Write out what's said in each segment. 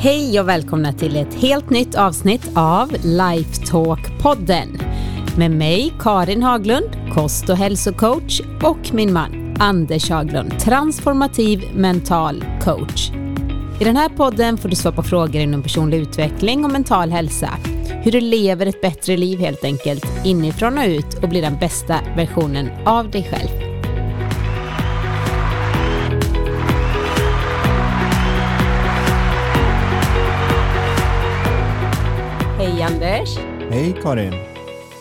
Hej och välkomna till ett helt nytt avsnitt av Lifetalk-podden. Med mig Karin Haglund, kost och hälsocoach och min man Anders Haglund, transformativ mental coach. I den här podden får du svara på frågor inom personlig utveckling och mental hälsa. Hur du lever ett bättre liv helt enkelt, inifrån och ut och blir den bästa versionen av dig själv. Hej Karin!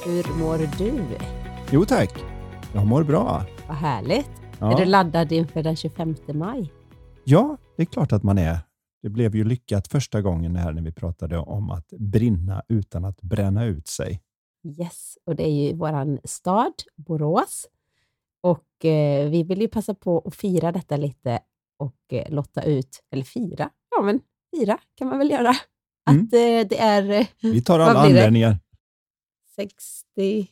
Hur mår du? Jo tack, jag mår bra. Vad härligt. Ja. Är du laddad inför den 25 maj? Ja, det är klart att man är. Det blev ju lyckat första gången här när vi pratade om att brinna utan att bränna ut sig. Yes, och det är ju våran stad, Borås. Och eh, vi vill ju passa på att fira detta lite och eh, lotta ut, eller fira, ja men fira kan man väl göra. Mm. Att eh, det är eh, Vi tar alla användningar. 66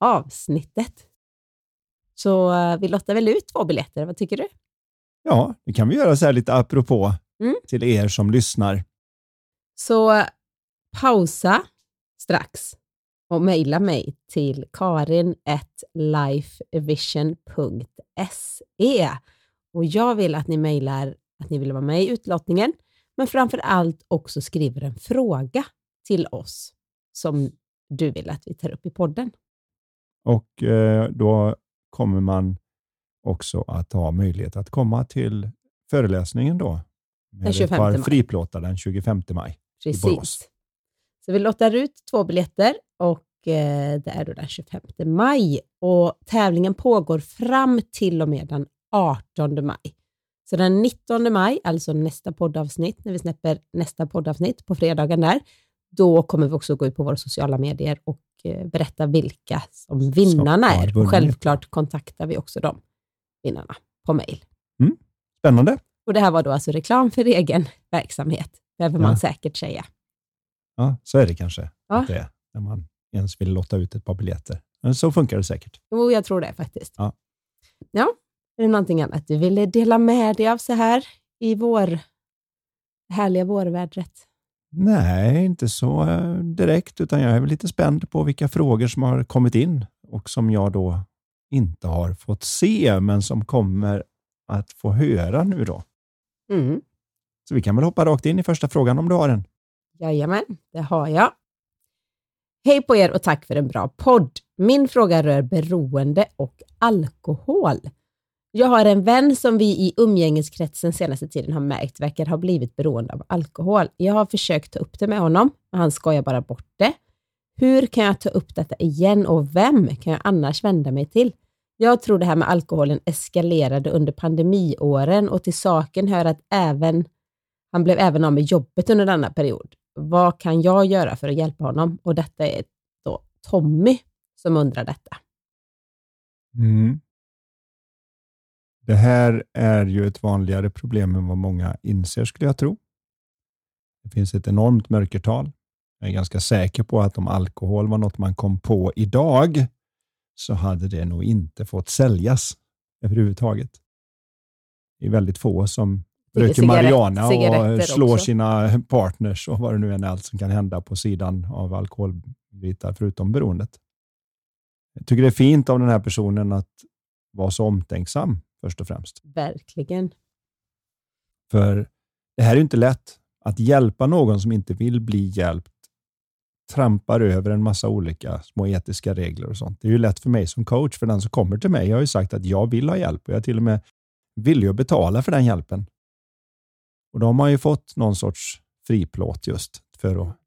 avsnittet. Så eh, vi lottar väl ut två biljetter, vad tycker du? Ja, det kan vi göra så här lite apropå Mm. till er som lyssnar. Så pausa strax och mejla mig till karin.lifevision.se. Och jag vill att ni mejlar att ni vill vara med i utlottningen, men framför allt också skriver en fråga till oss som du vill att vi tar upp i podden. Och eh, då kommer man också att ha möjlighet att komma till föreläsningen då. Med Den 25 ett par maj. friplåtar den 25 maj. Borås. Precis. Så vi lottar ut två biljetter och eh, det är då den 25 maj. Och tävlingen pågår fram till och med den 18 maj. Så den 19 maj, alltså nästa poddavsnitt, när vi släpper nästa poddavsnitt på fredagen där, då kommer vi också gå ut på våra sociala medier och eh, berätta vilka som vinnarna är. Och självklart kontaktar vi också de vinnarna på mail. Spännande. Och det här var då alltså reklam för egen verksamhet, behöver man Ja. säkert säga. Ja, så är det kanske. Ja. Att det är, när man ens vill lotta ut ett par biljetter. Men så funkar det säkert. Jo, jag tror det faktiskt. Ja. Ja, är det någonting annat du ville dela med dig av så här i vår härliga vårvädret? Nej, inte så eh, direkt, utan jag är väl lite spänd på vilka frågor som har kommit in och som jag då inte har fått se, men som kommer att få höra nu då. Mm. Så vi kan väl hoppa rakt in i första frågan om du har en. Jajamän, det har jag. Hej på er och tack för en bra podd. Min fråga rör beroende och alkohol. Jag har en vän som vi i umgängeskretsen senaste tiden har märkt verkar ha blivit beroende av alkohol. Jag har försökt ta upp det med honom, men han skojar bara bort det. Hur kan jag ta upp detta igen och vem kan jag annars vända mig till? Jag tror det här med alkoholen eskalerade under pandemiåren och till saken hör att även han blev även av med jobbet under denna period. Vad kan jag göra för att hjälpa honom? Och detta är då Tommy som undrar detta. Mm. Det här är ju ett vanligare problem än vad många inser skulle jag tro. Det finns ett enormt mörkertal. Jag är ganska säker på att om alkohol var något man kom på idag så hade det nog inte fått säljas överhuvudtaget. Det är väldigt få som röker marijuana och slår också. sina partners och vad det nu än är allt som kan hända på sidan av alkoholbitar förutom beroendet. Jag tycker det är fint av den här personen att vara så omtänksam först och främst. Verkligen. För det här är ju inte lätt. Att hjälpa någon som inte vill bli hjälpt trampar över en massa olika små etiska regler och sånt. Det är ju lätt för mig som coach, för den som kommer till mig. Jag har ju sagt att jag vill ha hjälp och jag är till och med villig att betala för den hjälpen. Och då har man ju fått någon sorts friplåt just för att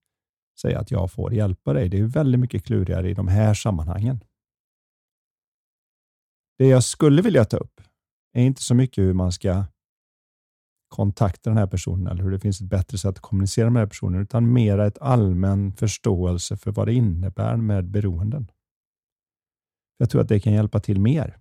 säga att jag får hjälpa dig. Det är ju väldigt mycket klurigare i de här sammanhangen. Det jag skulle vilja ta upp är inte så mycket hur man ska kontakta den här personen eller hur det finns ett bättre sätt att kommunicera med den här personen, utan mera ett allmän förståelse för vad det innebär med beroenden. Jag tror att det kan hjälpa till mer.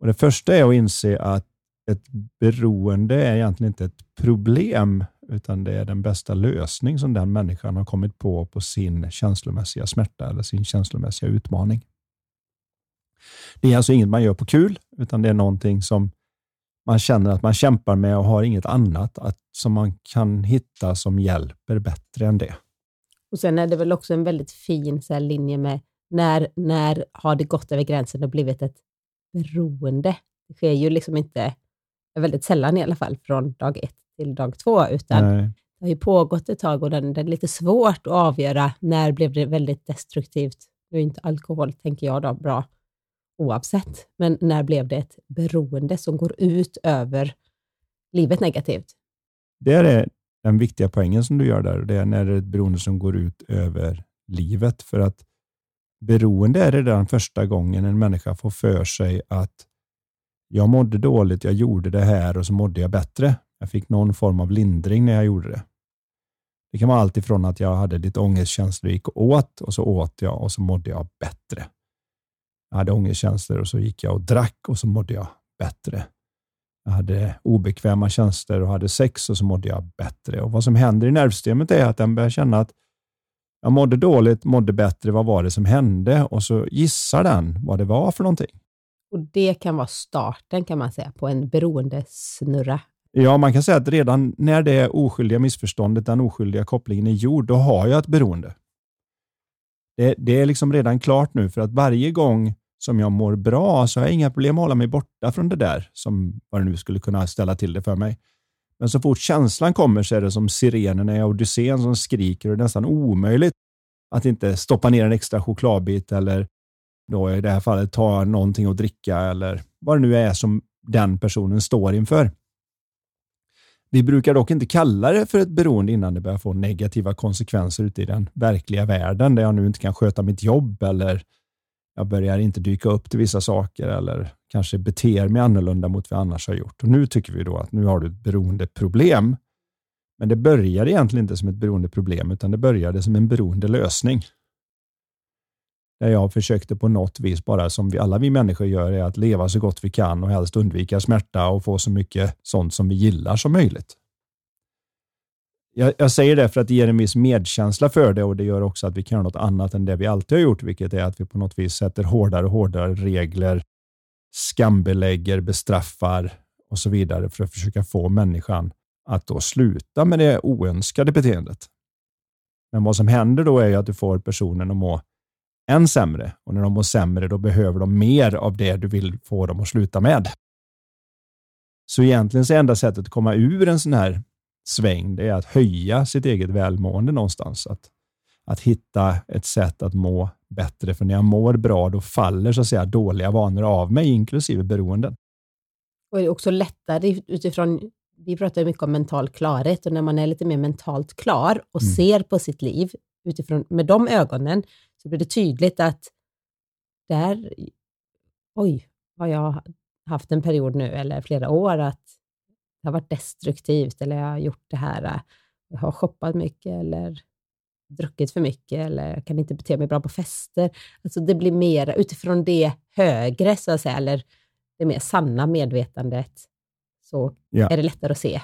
Och Det första är att inse att ett beroende är egentligen inte ett problem, utan det är den bästa lösning som den människan har kommit på på sin känslomässiga smärta eller sin känslomässiga utmaning. Det är alltså inget man gör på kul, utan det är någonting som man känner att man kämpar med och har inget annat att, som man kan hitta som hjälper bättre än det. Och Sen är det väl också en väldigt fin så linje med när, när har det gått över gränsen och blivit ett beroende? Det sker ju liksom inte, väldigt sällan i alla fall, från dag ett till dag två, utan Nej. det har ju pågått ett tag och det är lite svårt att avgöra när blev det väldigt destruktivt. Nu är inte alkohol, tänker jag då, bra oavsett, men när blev det ett beroende som går ut över livet negativt? Det är den viktiga poängen som du gör där. Det är när det är ett beroende som går ut över livet. För att beroende är redan första gången en människa får för sig att jag mådde dåligt, jag gjorde det här och så mådde jag bättre. Jag fick någon form av lindring när jag gjorde det. Det kan vara allt ifrån att jag hade lite ångestkänslor och gick och åt och så åt jag och så mådde jag bättre. Jag hade ångestkänslor och så gick jag och drack och så mådde jag bättre. Jag hade obekväma känslor och hade sex och så mådde jag bättre. Och Vad som händer i nervsystemet är att den börjar känna att jag mådde dåligt, mådde bättre, vad var det som hände? Och så gissar den vad det var för någonting. Och det kan vara starten kan man säga på en beroendesnurra. Ja, man kan säga att redan när det oskyldiga missförståndet, den oskyldiga kopplingen är gjord, då har jag ett beroende. Det, det är liksom redan klart nu, för att varje gång som jag mår bra så har jag inga problem att hålla mig borta från det där, som vad det nu skulle kunna ställa till det för mig. Men så fort känslan kommer så är det som sirenerna i Odysseen som skriker och det är nästan omöjligt att inte stoppa ner en extra chokladbit eller då i det här fallet ta någonting att dricka eller vad det nu är som den personen står inför. Vi brukar dock inte kalla det för ett beroende innan det börjar få negativa konsekvenser ute i den verkliga världen där jag nu inte kan sköta mitt jobb eller jag börjar inte dyka upp till vissa saker eller kanske beter mig annorlunda mot vad jag annars har gjort. Och nu tycker vi då att nu har du ett beroendeproblem. Men det började egentligen inte som ett beroendeproblem utan det började som en beroendelösning. Där jag försökte på något vis, bara som vi alla vi människor gör, är att leva så gott vi kan och helst undvika smärta och få så mycket sånt som vi gillar som möjligt. Jag, jag, säger det för att det ger en viss medkänsla för det och det gör också att vi kan göra något annat än det vi alltid har gjort, vilket är att vi på något vis sätter hårdare och hårdare regler, skambelägger, bestraffar och så vidare för att försöka få människan att då sluta med det oönskade beteendet. Men vad som händer då är ju att du får personen att må än sämre och när de mår sämre då behöver de mer av det du vill få dem att sluta med. Så egentligen så är enda sättet att komma ur en sån här sväng, det är att höja sitt eget välmående någonstans. Att, att hitta ett sätt att må bättre. För när jag mår bra, då faller så att säga dåliga vanor av mig, inklusive beroenden. Och det är också lättare utifrån, vi pratar mycket om mental klarhet och när man är lite mer mentalt klar och mm. ser på sitt liv utifrån med de ögonen, så blir det tydligt att där, oj, har jag haft en period nu eller flera år att det har varit destruktivt eller jag har gjort det här, jag har shoppat mycket eller druckit för mycket eller jag kan inte bete mig bra på fester. Alltså det blir mer utifrån det högre, så att säga, eller det mer sanna medvetandet, så ja. är det lättare att se.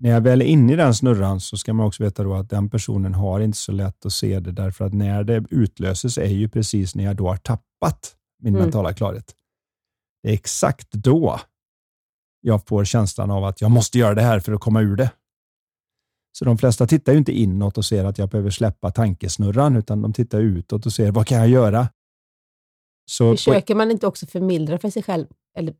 När jag väl är inne i den snurran så ska man också veta då att den personen har inte så lätt att se det, därför att när det utlöses är ju precis när jag då har tappat min mm. mentala klarhet. Det är exakt då jag får känslan av att jag måste göra det här för att komma ur det. Så de flesta tittar ju inte inåt och ser att jag behöver släppa tankesnurran, utan de tittar utåt och ser vad kan jag göra? Så Försöker man inte också förmildra för sig själv, eller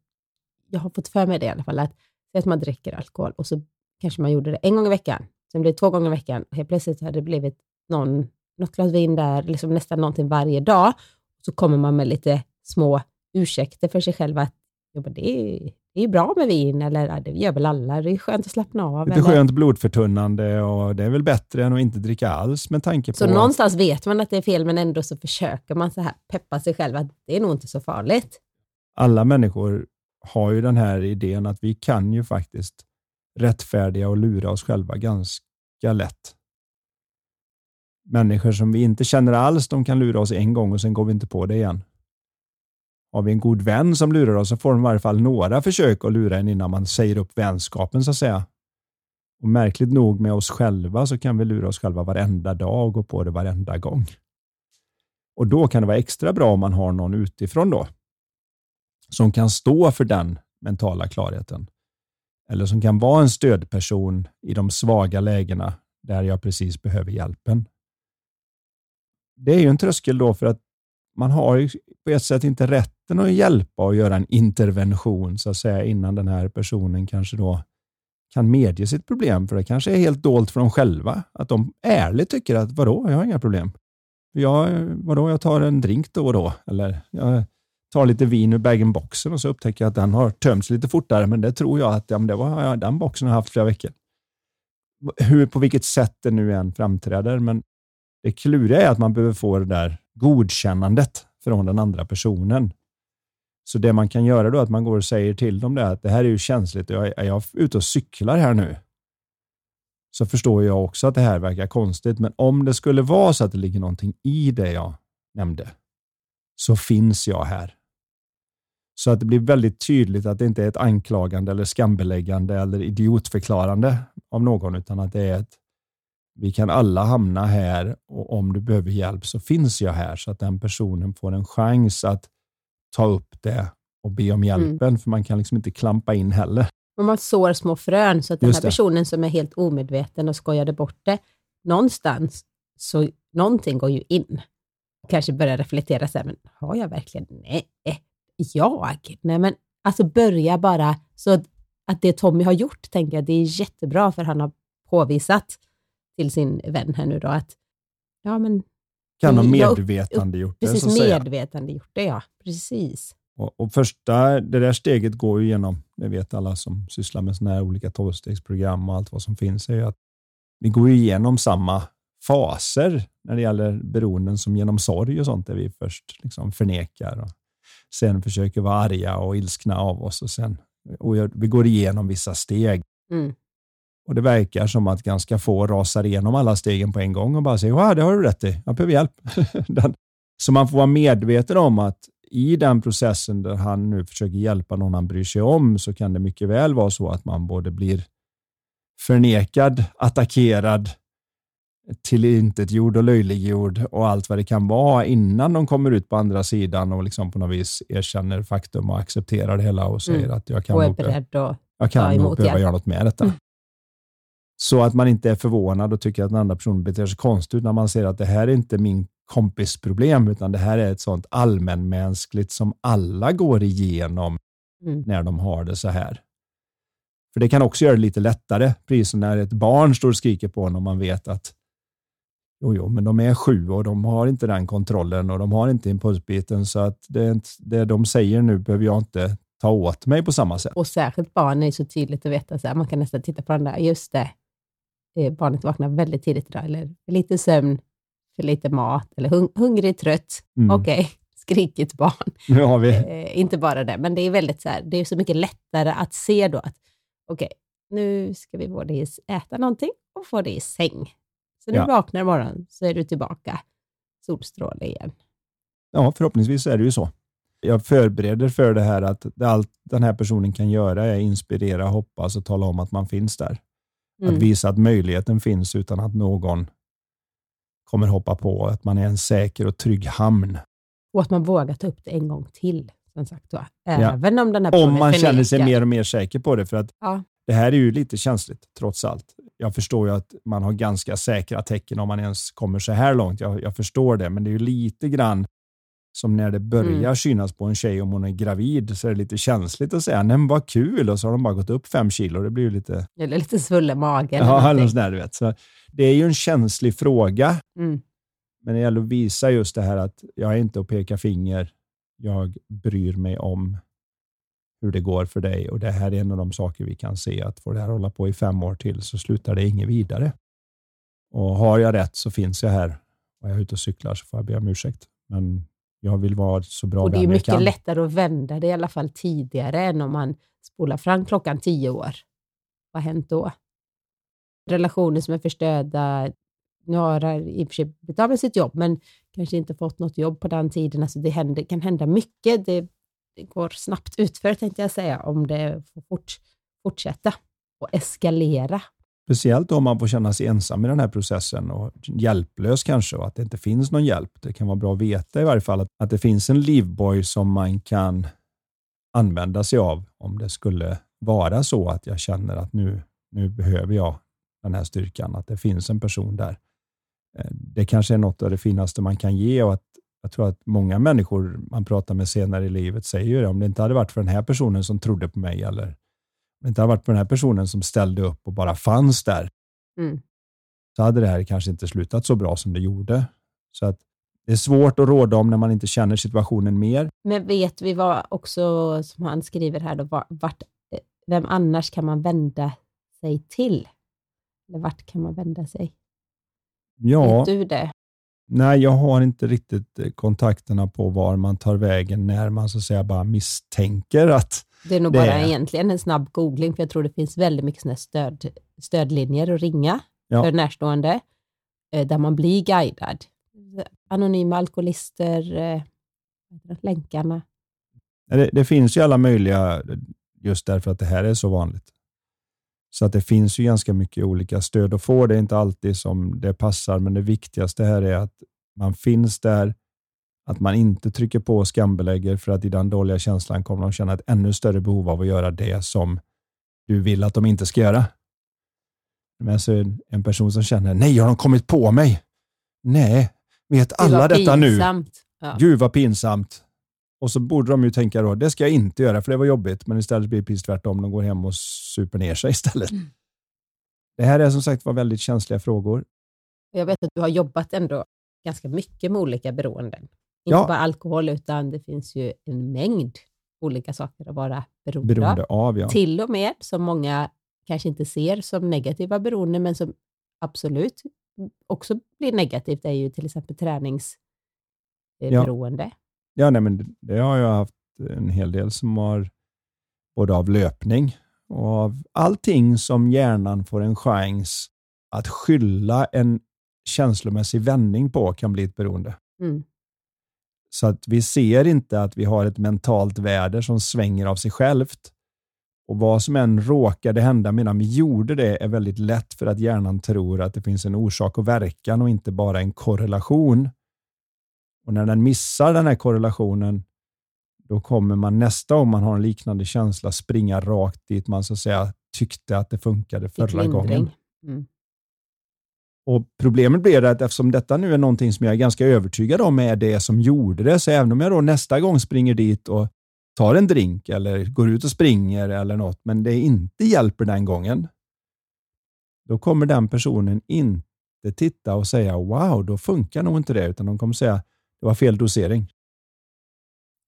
jag har fått för mig det i alla fall, att, att man dricker alkohol och så kanske man gjorde det en gång i veckan, sen blev det två gånger i veckan, och helt plötsligt har det blivit någon, något glas vin där, liksom nästan någonting varje dag. Så kommer man med lite små ursäkter för sig själv att ja, det, är, det är bra med vin, eller det gör väl alla, det är skönt att slappna av. Lite skönt blodförtunnande och det är väl bättre än att inte dricka alls med tanke på... Så någonstans vet man att det är fel, men ändå så försöker man så här peppa sig själv att det är nog inte så farligt. Alla människor har ju den här idén att vi kan ju faktiskt rättfärdiga och lura oss själva ganska lätt. Människor som vi inte känner alls, de kan lura oss en gång och sen går vi inte på det igen. Har vi en god vän som lurar oss så får de i varje fall några försök att lura en innan man säger upp vänskapen så att säga. Och Märkligt nog med oss själva så kan vi lura oss själva varenda dag och gå på det varenda gång. Och Då kan det vara extra bra om man har någon utifrån då som kan stå för den mentala klarheten. Eller som kan vara en stödperson i de svaga lägena där jag precis behöver hjälpen. Det är ju en tröskel då för att man har ju på ett sätt inte rätt rätten att hjälpa och göra en intervention så att säga innan den här personen kanske då kan medge sitt problem. För det kanske är helt dolt för dem själva. Att de ärligt tycker att vadå, jag har inga problem. Jag, vadå, jag tar en drink då och då. Eller jag tar lite vin ur bag-in-boxen och så upptäcker jag att den har tömts lite fortare. Men det tror jag att ja, det var, ja, den boxen har haft flera veckor. Hur, på vilket sätt det nu än framträder. Men det kluriga är att man behöver få det där godkännandet från den andra personen. Så det man kan göra då är att man går och säger till dem det att det här är ju känsligt. Jag är jag ute och cyklar här nu så förstår jag också att det här verkar konstigt. Men om det skulle vara så att det ligger någonting i det jag nämnde så finns jag här. Så att det blir väldigt tydligt att det inte är ett anklagande eller skambeläggande eller idiotförklarande av någon, utan att det är ett vi kan alla hamna här och om du behöver hjälp så finns jag här så att den personen får en chans att ta upp det och be om hjälpen, mm. för man kan liksom inte klampa in heller. Och man sår små frön, så att den här personen som är helt omedveten och skojade bort det, någonstans, så någonting går ju in. Kanske börjar reflektera så här, men har jag verkligen? Nej, jag? Nej, men alltså börja bara, så att det Tommy har gjort, tänker jag, det är jättebra, för han har påvisat till sin vän här nu då att, ja men... Kan ha medvetande gjort det. Precis, medvetande gjort det, ja. Precis. Och, och, första, det där steget går ju igenom, det vet alla som sysslar med sådana här olika tolvstegsprogram och allt vad som finns, är ju att vi går igenom samma faser när det gäller beroenden som genom sorg och sånt, där vi först liksom förnekar och sen försöker vara arga och ilskna av oss och sen och vi går igenom vissa steg. Mm. Och Det verkar som att ganska få rasar igenom alla stegen på en gång och bara säger wow, det har du rätt i, jag behöver hjälp. så man får vara medveten om att i den processen där han nu försöker hjälpa någon han bryr sig om så kan det mycket väl vara så att man både blir förnekad, attackerad, tillintetgjord och löjliggjord och allt vad det kan vara innan de kommer ut på andra sidan och liksom på något vis erkänner faktum och accepterar det hela och säger mm. att jag kan, och är beredd att jag kan nog behöva göra något med detta. Mm. Så att man inte är förvånad och tycker att den andra personen beter sig konstigt när man ser att det här är inte min kompisproblem, utan det här är ett sånt allmänmänskligt som alla går igenom mm. när de har det så här. För det kan också göra det lite lättare, precis som när ett barn står och skriker på en och man vet att jo, jo, men de är sju och de har inte den kontrollen och de har inte impulsbiten så att det, det de säger nu behöver jag inte ta åt mig på samma sätt. Och särskilt barn är så tydligt att veta, så här, man kan nästan titta på den där, just det, barnet vaknar väldigt tidigt idag, eller lite sömn, för lite mat, eller hung hungrig, trött. Mm. Okej, okay. skrikigt barn. Nu har vi. Eh, inte bara det, men det är väldigt så här, det är så mycket lättare att se då att okej, okay, nu ska vi både äta någonting och få det i säng. Så när ja. du vaknar imorgon så är du tillbaka, solstråle igen. Ja, förhoppningsvis är det ju så. Jag förbereder för det här att allt den här personen kan göra är inspirera, hoppas och tala om att man finns där. Mm. Att visa att möjligheten finns utan att någon kommer hoppa på. Att man är en säker och trygg hamn. Och att man vågar ta upp det en gång till. Som sagt, då. Även ja. om den här Om man känner sig mer och mer säker på det. För att ja. Det här är ju lite känsligt, trots allt. Jag förstår ju att man har ganska säkra tecken om man ens kommer så här långt. Jag, jag förstår det, men det är ju lite grann som när det börjar mm. synas på en tjej om hon är gravid så är det lite känsligt att säga nej vad kul och så har de bara gått upp fem kilo. Det blir ju lite... Eller lite svullen mage. Ja, eller sådär, du vet. Så det är ju en känslig fråga. Mm. Men det gäller att visa just det här att jag är inte och pekar finger. Jag bryr mig om hur det går för dig och det här är en av de saker vi kan se att får det här hålla på i fem år till så slutar det inget vidare. Och har jag rätt så finns jag här. Och jag är ute och cyklar så får jag be om ursäkt. Men jag vill vara så bra och Det är mycket lättare att vända det i alla fall tidigare än om man spolar fram klockan tio år. Vad har hänt då? Relationer som är förstörda. Nu har han i och för sig blivit av med sitt jobb, men kanske inte fått något jobb på den tiden. Alltså det händer, kan hända mycket. Det, det går snabbt utför, tänkte jag säga, om det får fort, fortsätta och eskalera Speciellt om man får känna sig ensam i den här processen och hjälplös kanske och att det inte finns någon hjälp. Det kan vara bra att veta i varje fall att, att det finns en livboj som man kan använda sig av om det skulle vara så att jag känner att nu, nu behöver jag den här styrkan, att det finns en person där. Eh, det kanske är något av det finaste man kan ge och att jag tror att många människor man pratar med senare i livet säger ju det. Om det inte hade varit för den här personen som trodde på mig eller inte hade varit för den här personen som ställde upp och bara fanns där, mm. så hade det här kanske inte slutat så bra som det gjorde. Så att det är svårt att råda om när man inte känner situationen mer. Men vet vi vad också, som han skriver här, då, vart, eh, vem annars kan man vända sig till? Eller vart kan man vända sig? Ja, vet du det? Nej, jag har inte riktigt eh, kontakterna på var man tar vägen när man så att säga bara misstänker att det är nog det bara egentligen en snabb googling, för jag tror det finns väldigt mycket såna stöd, stödlinjer att ringa ja. för närstående, eh, där man blir guidad. Anonyma alkoholister, eh, länkarna. Det, det finns ju alla möjliga, just därför att det här är så vanligt. Så att det finns ju ganska mycket olika stöd att få. Det är inte alltid som det passar, men det viktigaste här är att man finns där, att man inte trycker på och skambelägger för att i den dåliga känslan kommer de känna ett ännu större behov av att göra det som du vill att de inte ska göra. Men alltså en person som känner, nej, har de kommit på mig? Nej, vet alla detta pinsamt. nu? Ja. Gud vad pinsamt. Och så borde de ju tänka då, det ska jag inte göra för det var jobbigt, men istället blir det precis tvärtom. De går hem och super ner sig istället. Mm. Det här är som sagt var väldigt känsliga frågor. Jag vet att du har jobbat ändå ganska mycket med olika beroenden. Inte ja. bara alkohol, utan det finns ju en mängd olika saker att vara beroende, beroende av. Ja. Till och med, som många kanske inte ser som negativa beroenden, men som absolut också blir negativt, är ju till exempel träningsberoende. Ja. Ja, nej, men det har jag haft en hel del som har både av löpning och av allting som hjärnan får en chans att skylla en känslomässig vändning på kan bli ett beroende. Mm. Så att vi ser inte att vi har ett mentalt väder som svänger av sig självt. Och vad som än råkade hända medan vi gjorde det är väldigt lätt för att hjärnan tror att det finns en orsak och verkan och inte bara en korrelation. Och när den missar den här korrelationen, då kommer man nästa gång man har en liknande känsla springa rakt dit man så att säga tyckte att det funkade förra gången. Mm. Och Problemet blir att eftersom detta nu är någonting som jag är ganska övertygad om är det som gjorde det, så även om jag då nästa gång springer dit och tar en drink eller går ut och springer eller något, men det inte hjälper den gången, då kommer den personen inte titta och säga wow, då funkar nog inte det, utan de kommer säga det var fel dosering.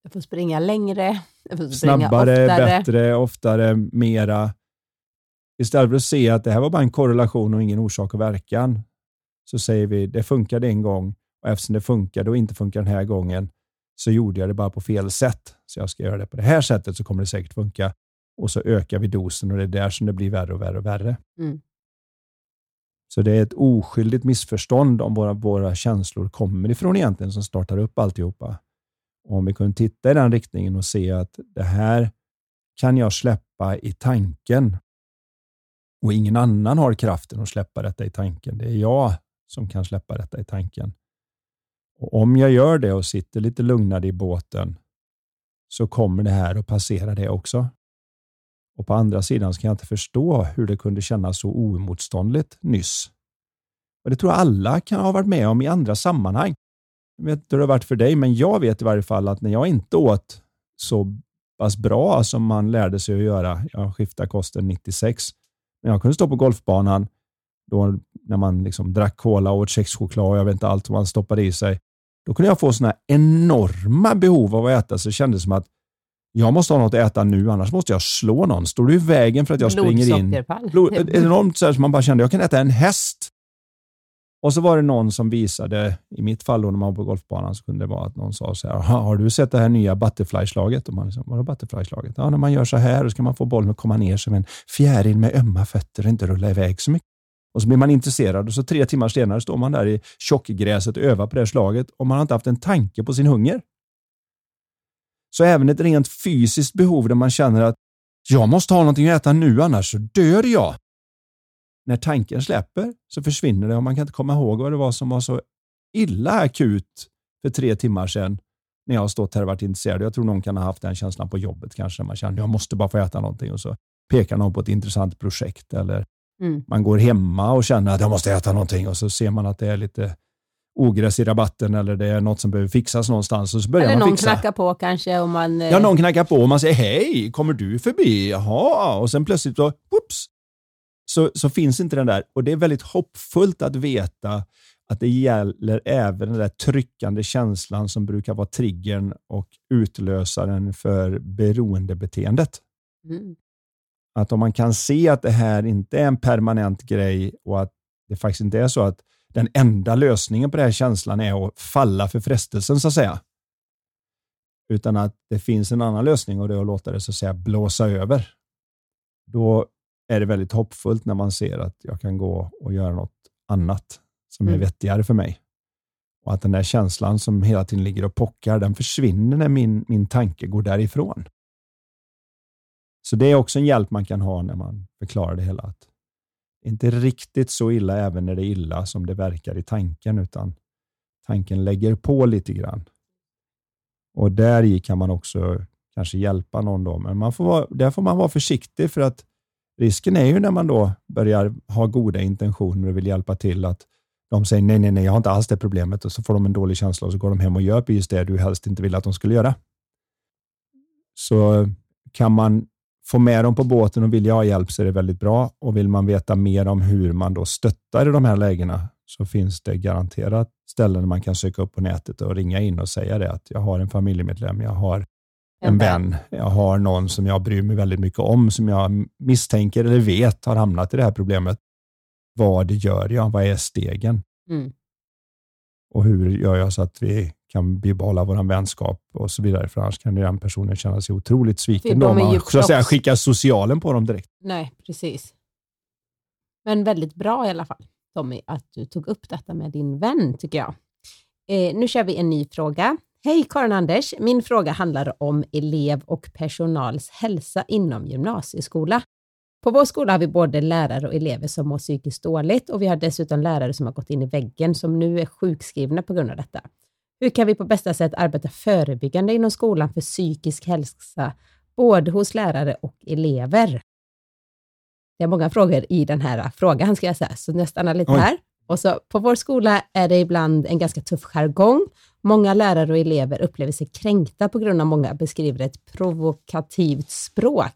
Jag får springa längre, jag får springa Snabbare, oftare. bättre, oftare, mera. Istället för att se att det här var bara en korrelation och ingen orsak och verkan, så säger vi det funkade en gång och eftersom det funkade och inte funkar den här gången så gjorde jag det bara på fel sätt. Så jag ska göra det på det här sättet så kommer det säkert funka. Och så ökar vi dosen och det är där som det blir värre och värre och värre. Mm. Så det är ett oskyldigt missförstånd om våra, våra känslor kommer ifrån egentligen som startar upp alltihopa. Och om vi kunde titta i den riktningen och se att det här kan jag släppa i tanken och ingen annan har kraften att släppa detta i tanken. Det är jag som kan släppa detta i tanken. Och Om jag gör det och sitter lite lugnare i båten så kommer det här att passera det också. Och på andra sidan så kan jag inte förstå hur det kunde kännas så oemotståndligt nyss. Och Det tror jag alla kan ha varit med om i andra sammanhang. Jag vet inte hur det har varit för dig, men jag vet i varje fall att när jag inte åt så pass bra som man lärde sig att göra, jag skiftade kosten 96, men jag kunde stå på golfbanan då när man liksom drack cola och åt kexchoklad och jag vet inte allt vad man stoppade i sig. Då kunde jag få såna enorma behov av att äta så det kändes som att jag måste ha något att äta nu, annars måste jag slå någon. Står du i vägen för att jag springer in? Blod, enormt så, här, så man bara kände, jag kan äta en häst. Och så var det någon som visade, i mitt fall då när man var på golfbanan, så kunde det vara att någon sa så här, har du sett det här nya butterfly-slaget? Och man liksom, vadå butterfly-slaget? Ja, när man gör så här så kan man få bollen att komma ner som en fjäril med ömma fötter och inte rulla iväg så mycket. Och så blir man intresserad och så tre timmar senare står man där i tjockgräset och övar på det här slaget och man har inte haft en tanke på sin hunger. Så även ett rent fysiskt behov där man känner att jag måste ha någonting att äta nu annars så dör jag. När tanken släpper så försvinner det och man kan inte komma ihåg vad det var som var så illa akut för tre timmar sedan när jag har stått här och varit intresserad. Jag tror någon kan ha haft den känslan på jobbet kanske. när Man känner jag måste bara få äta någonting och så pekar någon på ett intressant projekt. Eller mm. man går hemma och känner att jag måste äta någonting och så ser man att det är lite ogräs i rabatten eller det är något som behöver fixas någonstans. Och så börjar eller man någon fixa. knackar på kanske. Om man, Ja, någon knackar på och man säger hej, kommer du förbi? Jaha, och sen plötsligt så, whoops, så, så finns inte den där. Och det är väldigt hoppfullt att veta att det gäller även den där tryckande känslan som brukar vara triggern och utlösaren för beroendebeteendet. Mm. Att om man kan se att det här inte är en permanent grej och att det faktiskt inte är så att den enda lösningen på den här känslan är att falla för frestelsen så att säga. Utan att det finns en annan lösning och det är att låta det så att säga blåsa över. Då är det väldigt hoppfullt när man ser att jag kan gå och göra något annat som är mm. vettigare för mig. Och att den där känslan som hela tiden ligger och pockar, den försvinner när min, min tanke går därifrån. Så det är också en hjälp man kan ha när man förklarar det hela. Att inte riktigt så illa även när det är illa som det verkar i tanken, utan tanken lägger på lite grann. Och där i kan man också kanske hjälpa någon då, men man får vara, där får man vara försiktig för att risken är ju när man då börjar ha goda intentioner och vill hjälpa till att de säger nej, nej, nej, jag har inte alls det problemet och så får de en dålig känsla och så går de hem och gör precis det du helst inte vill att de skulle göra. Så kan man få med dem på båten och vilja ha hjälp så är det väldigt bra. Och vill man veta mer om hur man då stöttar i de här lägena så finns det garanterat ställen man kan söka upp på nätet och ringa in och säga det att jag har en familjemedlem, jag har en vän, jag har någon som jag bryr mig väldigt mycket om, som jag misstänker eller vet har hamnat i det här problemet. Vad gör jag? Vad är stegen? Mm. Och hur gör jag så att vi kan bibehålla vår vänskap och så vidare. För annars kan den personen känna sig otroligt sviken då man så att säga, skickar socialen på dem direkt. Nej, precis. Men väldigt bra i alla fall, Tommy, att du tog upp detta med din vän, tycker jag. Eh, nu kör vi en ny fråga. Hej Karin Anders! Min fråga handlar om elev och personals hälsa inom gymnasieskola. På vår skola har vi både lärare och elever som mår psykiskt dåligt och vi har dessutom lärare som har gått in i väggen som nu är sjukskrivna på grund av detta. Hur kan vi på bästa sätt arbeta förebyggande inom skolan för psykisk hälsa, både hos lärare och elever? Det är många frågor i den här frågan, ska jag säga, så jag stannar lite Oj. här. Och så, på vår skola är det ibland en ganska tuff jargong. Många lärare och elever upplever sig kränkta på grund av många beskriver ett provokativt språk.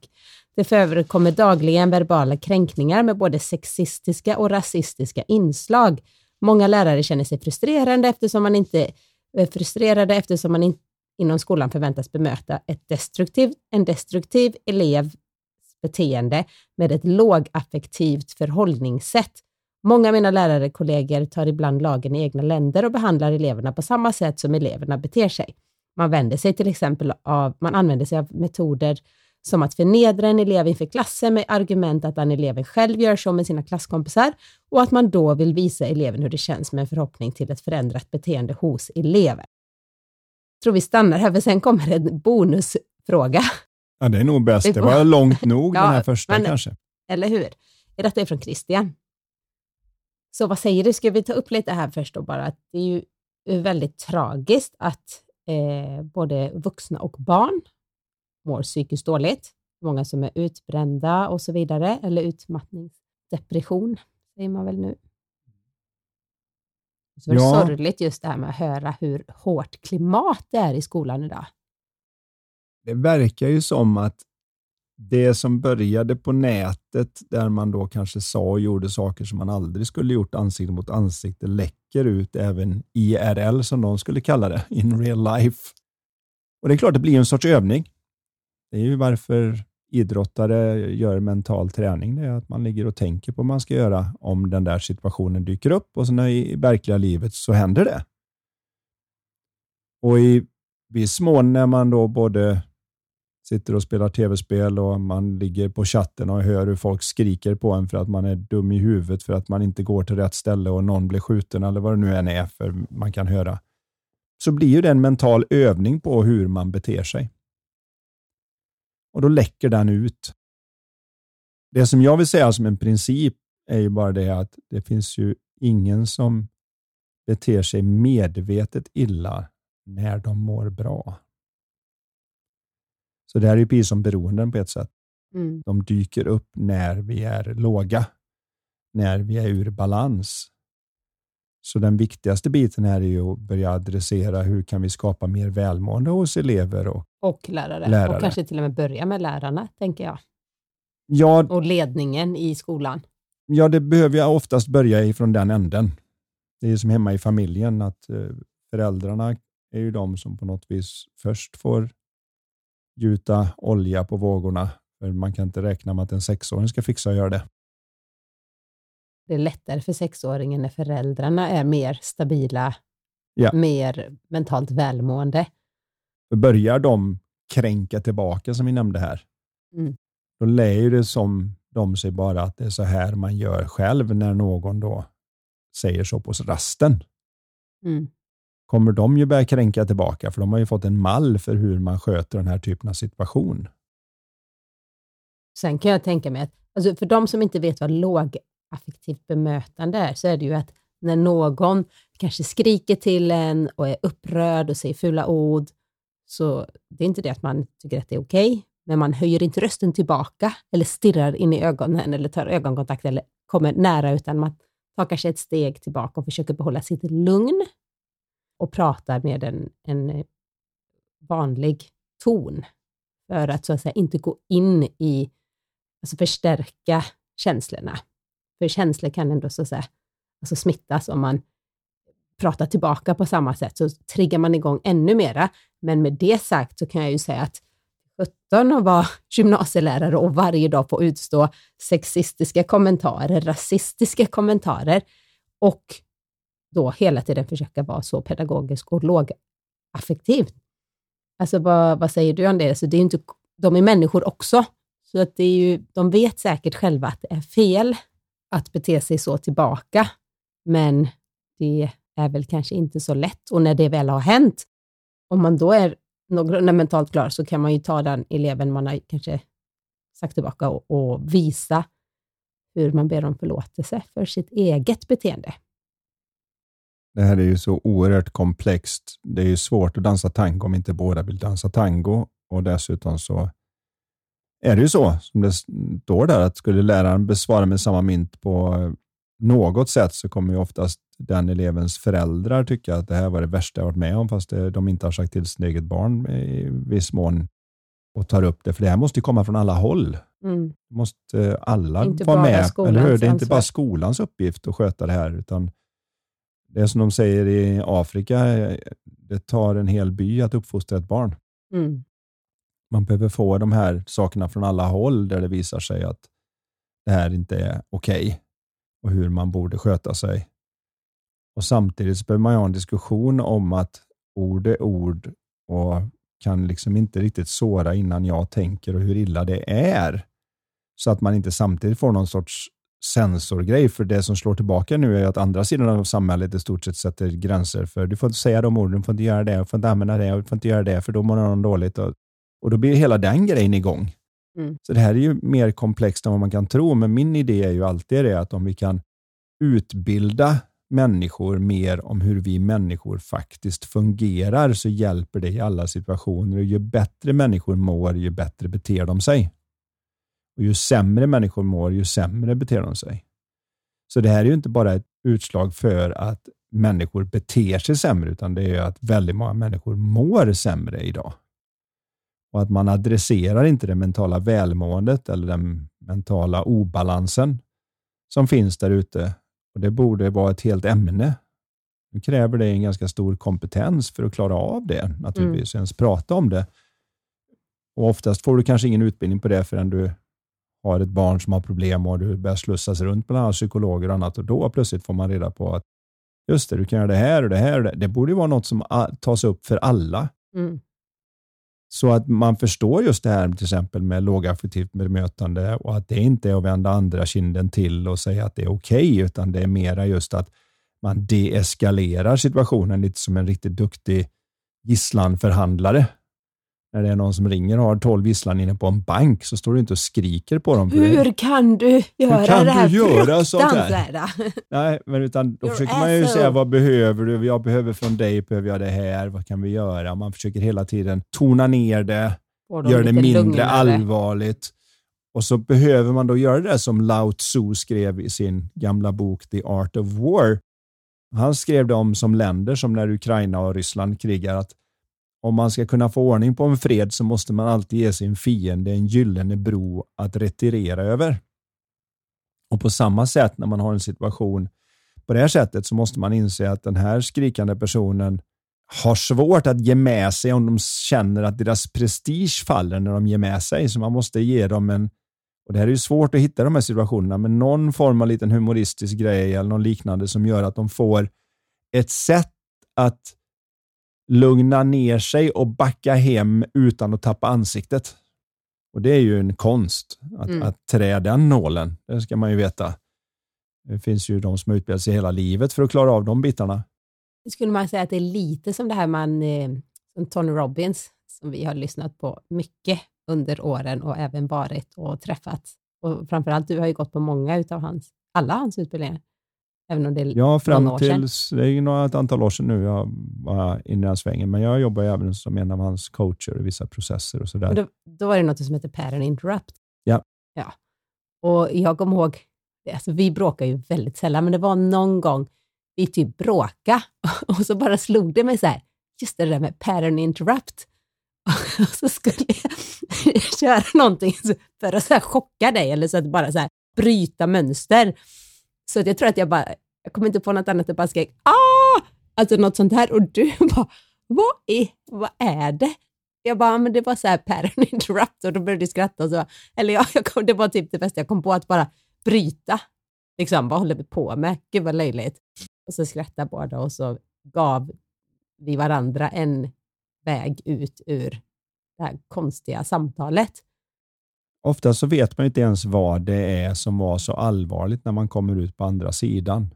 Det förekommer dagligen verbala kränkningar med både sexistiska och rasistiska inslag. Många lärare känner sig frustrerande eftersom man inte är frustrerade eftersom man in, inom skolan förväntas bemöta ett destruktiv, en destruktiv elevs beteende med ett lågaffektivt förhållningssätt. Många av mina lärarkollegor tar ibland lagen i egna länder och behandlar eleverna på samma sätt som eleverna beter sig. Man vänder sig till exempel av, man använder sig av metoder som att förnedra en elev inför klassen med argument att den eleven själv gör så med sina klasskompisar och att man då vill visa eleven hur det känns med en förhoppning till ett förändrat beteende hos eleven. Jag tror vi stannar här, för sen kommer en bonusfråga. Ja, det är nog bäst. Det var långt nog, ja, den här första men, kanske. Eller hur? Detta är från Christian. Så vad säger du? Ska vi ta upp lite här först då bara? Att det är ju väldigt tragiskt att eh, både vuxna och barn mår psykiskt dåligt, många som är utbrända och så vidare, eller utmattningsdepression säger man väl nu. Så det ja. sorgligt just det här med att höra hur hårt klimat det är i skolan idag. Det verkar ju som att det som började på nätet, där man då kanske sa och gjorde saker som man aldrig skulle gjort ansikte mot ansikte, läcker ut även IRL, som de skulle kalla det, in real life. Och Det är klart, det blir en sorts övning. Det är ju varför idrottare gör mental träning. Det är att man ligger och tänker på vad man ska göra om den där situationen dyker upp och sen i verkliga livet så händer det. Och i viss mån när man då både sitter och spelar tv-spel och man ligger på chatten och hör hur folk skriker på en för att man är dum i huvudet för att man inte går till rätt ställe och någon blir skjuten eller vad det nu än är för man kan höra. Så blir ju det en mental övning på hur man beter sig och då läcker den ut. Det som jag vill säga som en princip är ju bara det att det finns ju ingen som beter sig medvetet illa när de mår bra. Så det här är ju precis som beroenden på ett sätt. Mm. De dyker upp när vi är låga, när vi är ur balans. Så den viktigaste biten här är ju att börja adressera hur kan vi skapa mer välmående hos elever och Och lärare. Lärare. Och kanske till och med börja med lärarna, tänker jag. Ja, Och ledningen i skolan. ja, det behöver jag oftast börja ifrån den änden. Det är som hemma i familjen att eh, föräldrarna är ju de som på något vis först får gjuta olja på vågorna. För man kan inte räkna med att en sexåring ska fixa och göra det. Det är lättare för sexåringen när föräldrarna är mer stabila, Ja. mer mentalt välmående. Börjar de kränka tillbaka som vi nämnde här, Mm. då lär det som de sig bara att det är så här man gör själv när någon då säger så på rasten. Mm. Kommer de ju börja kränka tillbaka, för de har ju fått en mall för hur man sköter den här typen av situation. Sen kan jag tänka mig att, alltså för de som inte vet vad affektivt bemötande är, så är det ju att när någon kanske skriker till en och är upprörd och säger fula ord, så det är inte det att man tycker att det är okej, men man höjer inte rösten tillbaka eller stirrar in i ögonen eller tar ögonkontakt eller kommer nära, utan man tar kanske ett steg tillbaka och försöker behålla sitt lugn och pratar med en, en eh, vanlig ton för att så att säga inte gå in i, alltså förstärka känslorna. För känslor kan ändå så att säga alltså smittas om man pratar tillbaka på samma sätt, så triggar man igång ännu mera. Men med det sagt så kan jag ju säga att 17 att vara gymnasielärare och varje dag få utstå sexistiska kommentarer, rasistiska kommentarer och då hela tiden försöka vara så pedagogisk och lågaffektiv. Alltså vad, vad säger du om det? Så det är inte, de är människor också, så att det är ju, de vet säkert själva att det är fel att bete sig så tillbaka, men det är väl kanske inte så lätt. Och när det väl har hänt, om man då är någorlunda mentalt klar, så kan man ju ta den eleven man har kanske sagt tillbaka och, och visa hur man ber om förlåtelse för sitt eget beteende. Det här är ju så oerhört komplext. Det är ju svårt att dansa tango om inte båda vill dansa tango och dessutom så är det ju så som det står där att skulle läraren besvara med samma mynt på något sätt så kommer ju oftast den elevens föräldrar tycka att det här var det värsta jag varit med om fast de inte har sagt till sitt eget barn i viss mån och tar upp det. För det här måste ju komma från alla håll. Mm. måste alla Inte vara med. Eller hur? Det är inte bara skolans uppgift att sköta det här, utan det är som de säger i Afrika, det tar en hel by att uppfostra ett barn. Mm. Man behöver få de här sakerna från alla håll där det visar sig att det här inte är okej och hur man borde sköta sig. Och Samtidigt så behöver man ha en diskussion om att ord är ord och kan liksom inte riktigt såra innan jag tänker och hur illa det är. Så att man inte samtidigt får någon sorts sensorgrej. För det som slår tillbaka nu är att andra sidan av samhället i stort sett sätter gränser för du får inte säga de orden, du får inte göra det, du får inte använda det, och du får inte göra det för då mår någon dåligt. Och, och då blir hela den grejen igång. Mm. Så det här är ju mer komplext än vad man kan tro, men min idé är ju alltid det att om vi kan utbilda människor mer om hur vi människor faktiskt fungerar så hjälper det i alla situationer. Och ju bättre människor mår, ju bättre beter de sig. Och ju sämre människor mår, ju sämre beter de sig. Så det här är ju inte bara ett utslag för att människor beter sig sämre, utan det är ju att väldigt många människor mår sämre idag. Och att man adresserar inte det mentala välmåendet eller den mentala obalansen som finns där ute. Och Det borde vara ett helt ämne. Nu kräver det en ganska stor kompetens för att klara av det, naturligtvis, ens prata om det. Och Oftast får du kanske ingen utbildning på det förrän du har ett barn som har problem och du börjar slussas runt bland annat psykologer och annat och då plötsligt får man reda på att just det, du kan göra det här och det här och det. Det borde vara något som tas upp för alla. Mm. Så att man förstår just det här till exempel med lågaffektivt bemötande och att det inte är att vända andra kinden till och säga att det är okej, utan det är mera just att man deeskalerar situationen lite som en riktigt duktig gisslanförhandlare när det är någon som ringer och har tolv visslan inne på en bank så står du inte och skriker på dem. Hur kan du göra kan det här du göra sånt här? Nej, men utan då You're försöker man ju säga vad behöver du? Jag behöver från dig, behöver jag det här? Vad kan vi göra? Man försöker hela tiden tona ner det, dem göra det mindre lugnare. allvarligt. Och så behöver man då göra det som Lao Tzu skrev i sin gamla bok The Art of War. Han skrev det om som länder som när Ukraina och Ryssland krigar att om man ska kunna få ordning på en fred så måste man alltid ge sin fiende en gyllene bro att retirera över. Och på samma sätt när man har en situation på det här sättet så måste man inse att den här skrikande personen har svårt att ge med sig om de känner att deras prestige faller när de ger med sig. Så man måste ge dem en, och det här är ju svårt att hitta de här situationerna, men någon form av liten humoristisk grej eller något liknande som gör att de får ett sätt att lugna ner sig och backa hem utan att tappa ansiktet. Och det är ju en konst att, Mm. att trä den nålen. Det ska man ju veta. Det finns ju de som har utbildat sig hela livet för att klara av de bitarna. Skulle man säga att det är lite som det här man, eh, som Tony Robbins, som vi har lyssnat på mycket under åren och även varit och träffat. Och framförallt, du har ju gått på många utav hans, alla hans utbildningar. Även om det är Ja, fram tills, det är några, ett antal år sedan nu jag var inne i den svängen, men jag jobbar även som en av hans coacher i vissa processer och sådär. Då, då var det något som heter pattern interrupt. Ja. ja. Och jag kommer ihåg, alltså vi bråkar ju väldigt sällan, men det var någon gång vi typ bråka och så bara slog det mig så här, just det där med pattern interrupt. Och så skulle jag köra någonting för att så chocka dig eller så att bara så här bryta mönster. Så att jag tror att jag bara, jag kommer inte på något annat, jag bara skrek ah! Alltså något sånt här och du bara, vad är, vad är det? Jag bara, men det var så här pattern interrupt och då började du skratta och så, eller ja, jag kom, det var typ det bästa jag kom på, att bara bryta. Liksom, vad håller vi på med? Gud vad löjligt. Och så skrattade båda och så gav vi varandra en väg ut ur det här konstiga samtalet. Ofta så vet man inte ens vad det är som var så allvarligt när man kommer ut på andra sidan.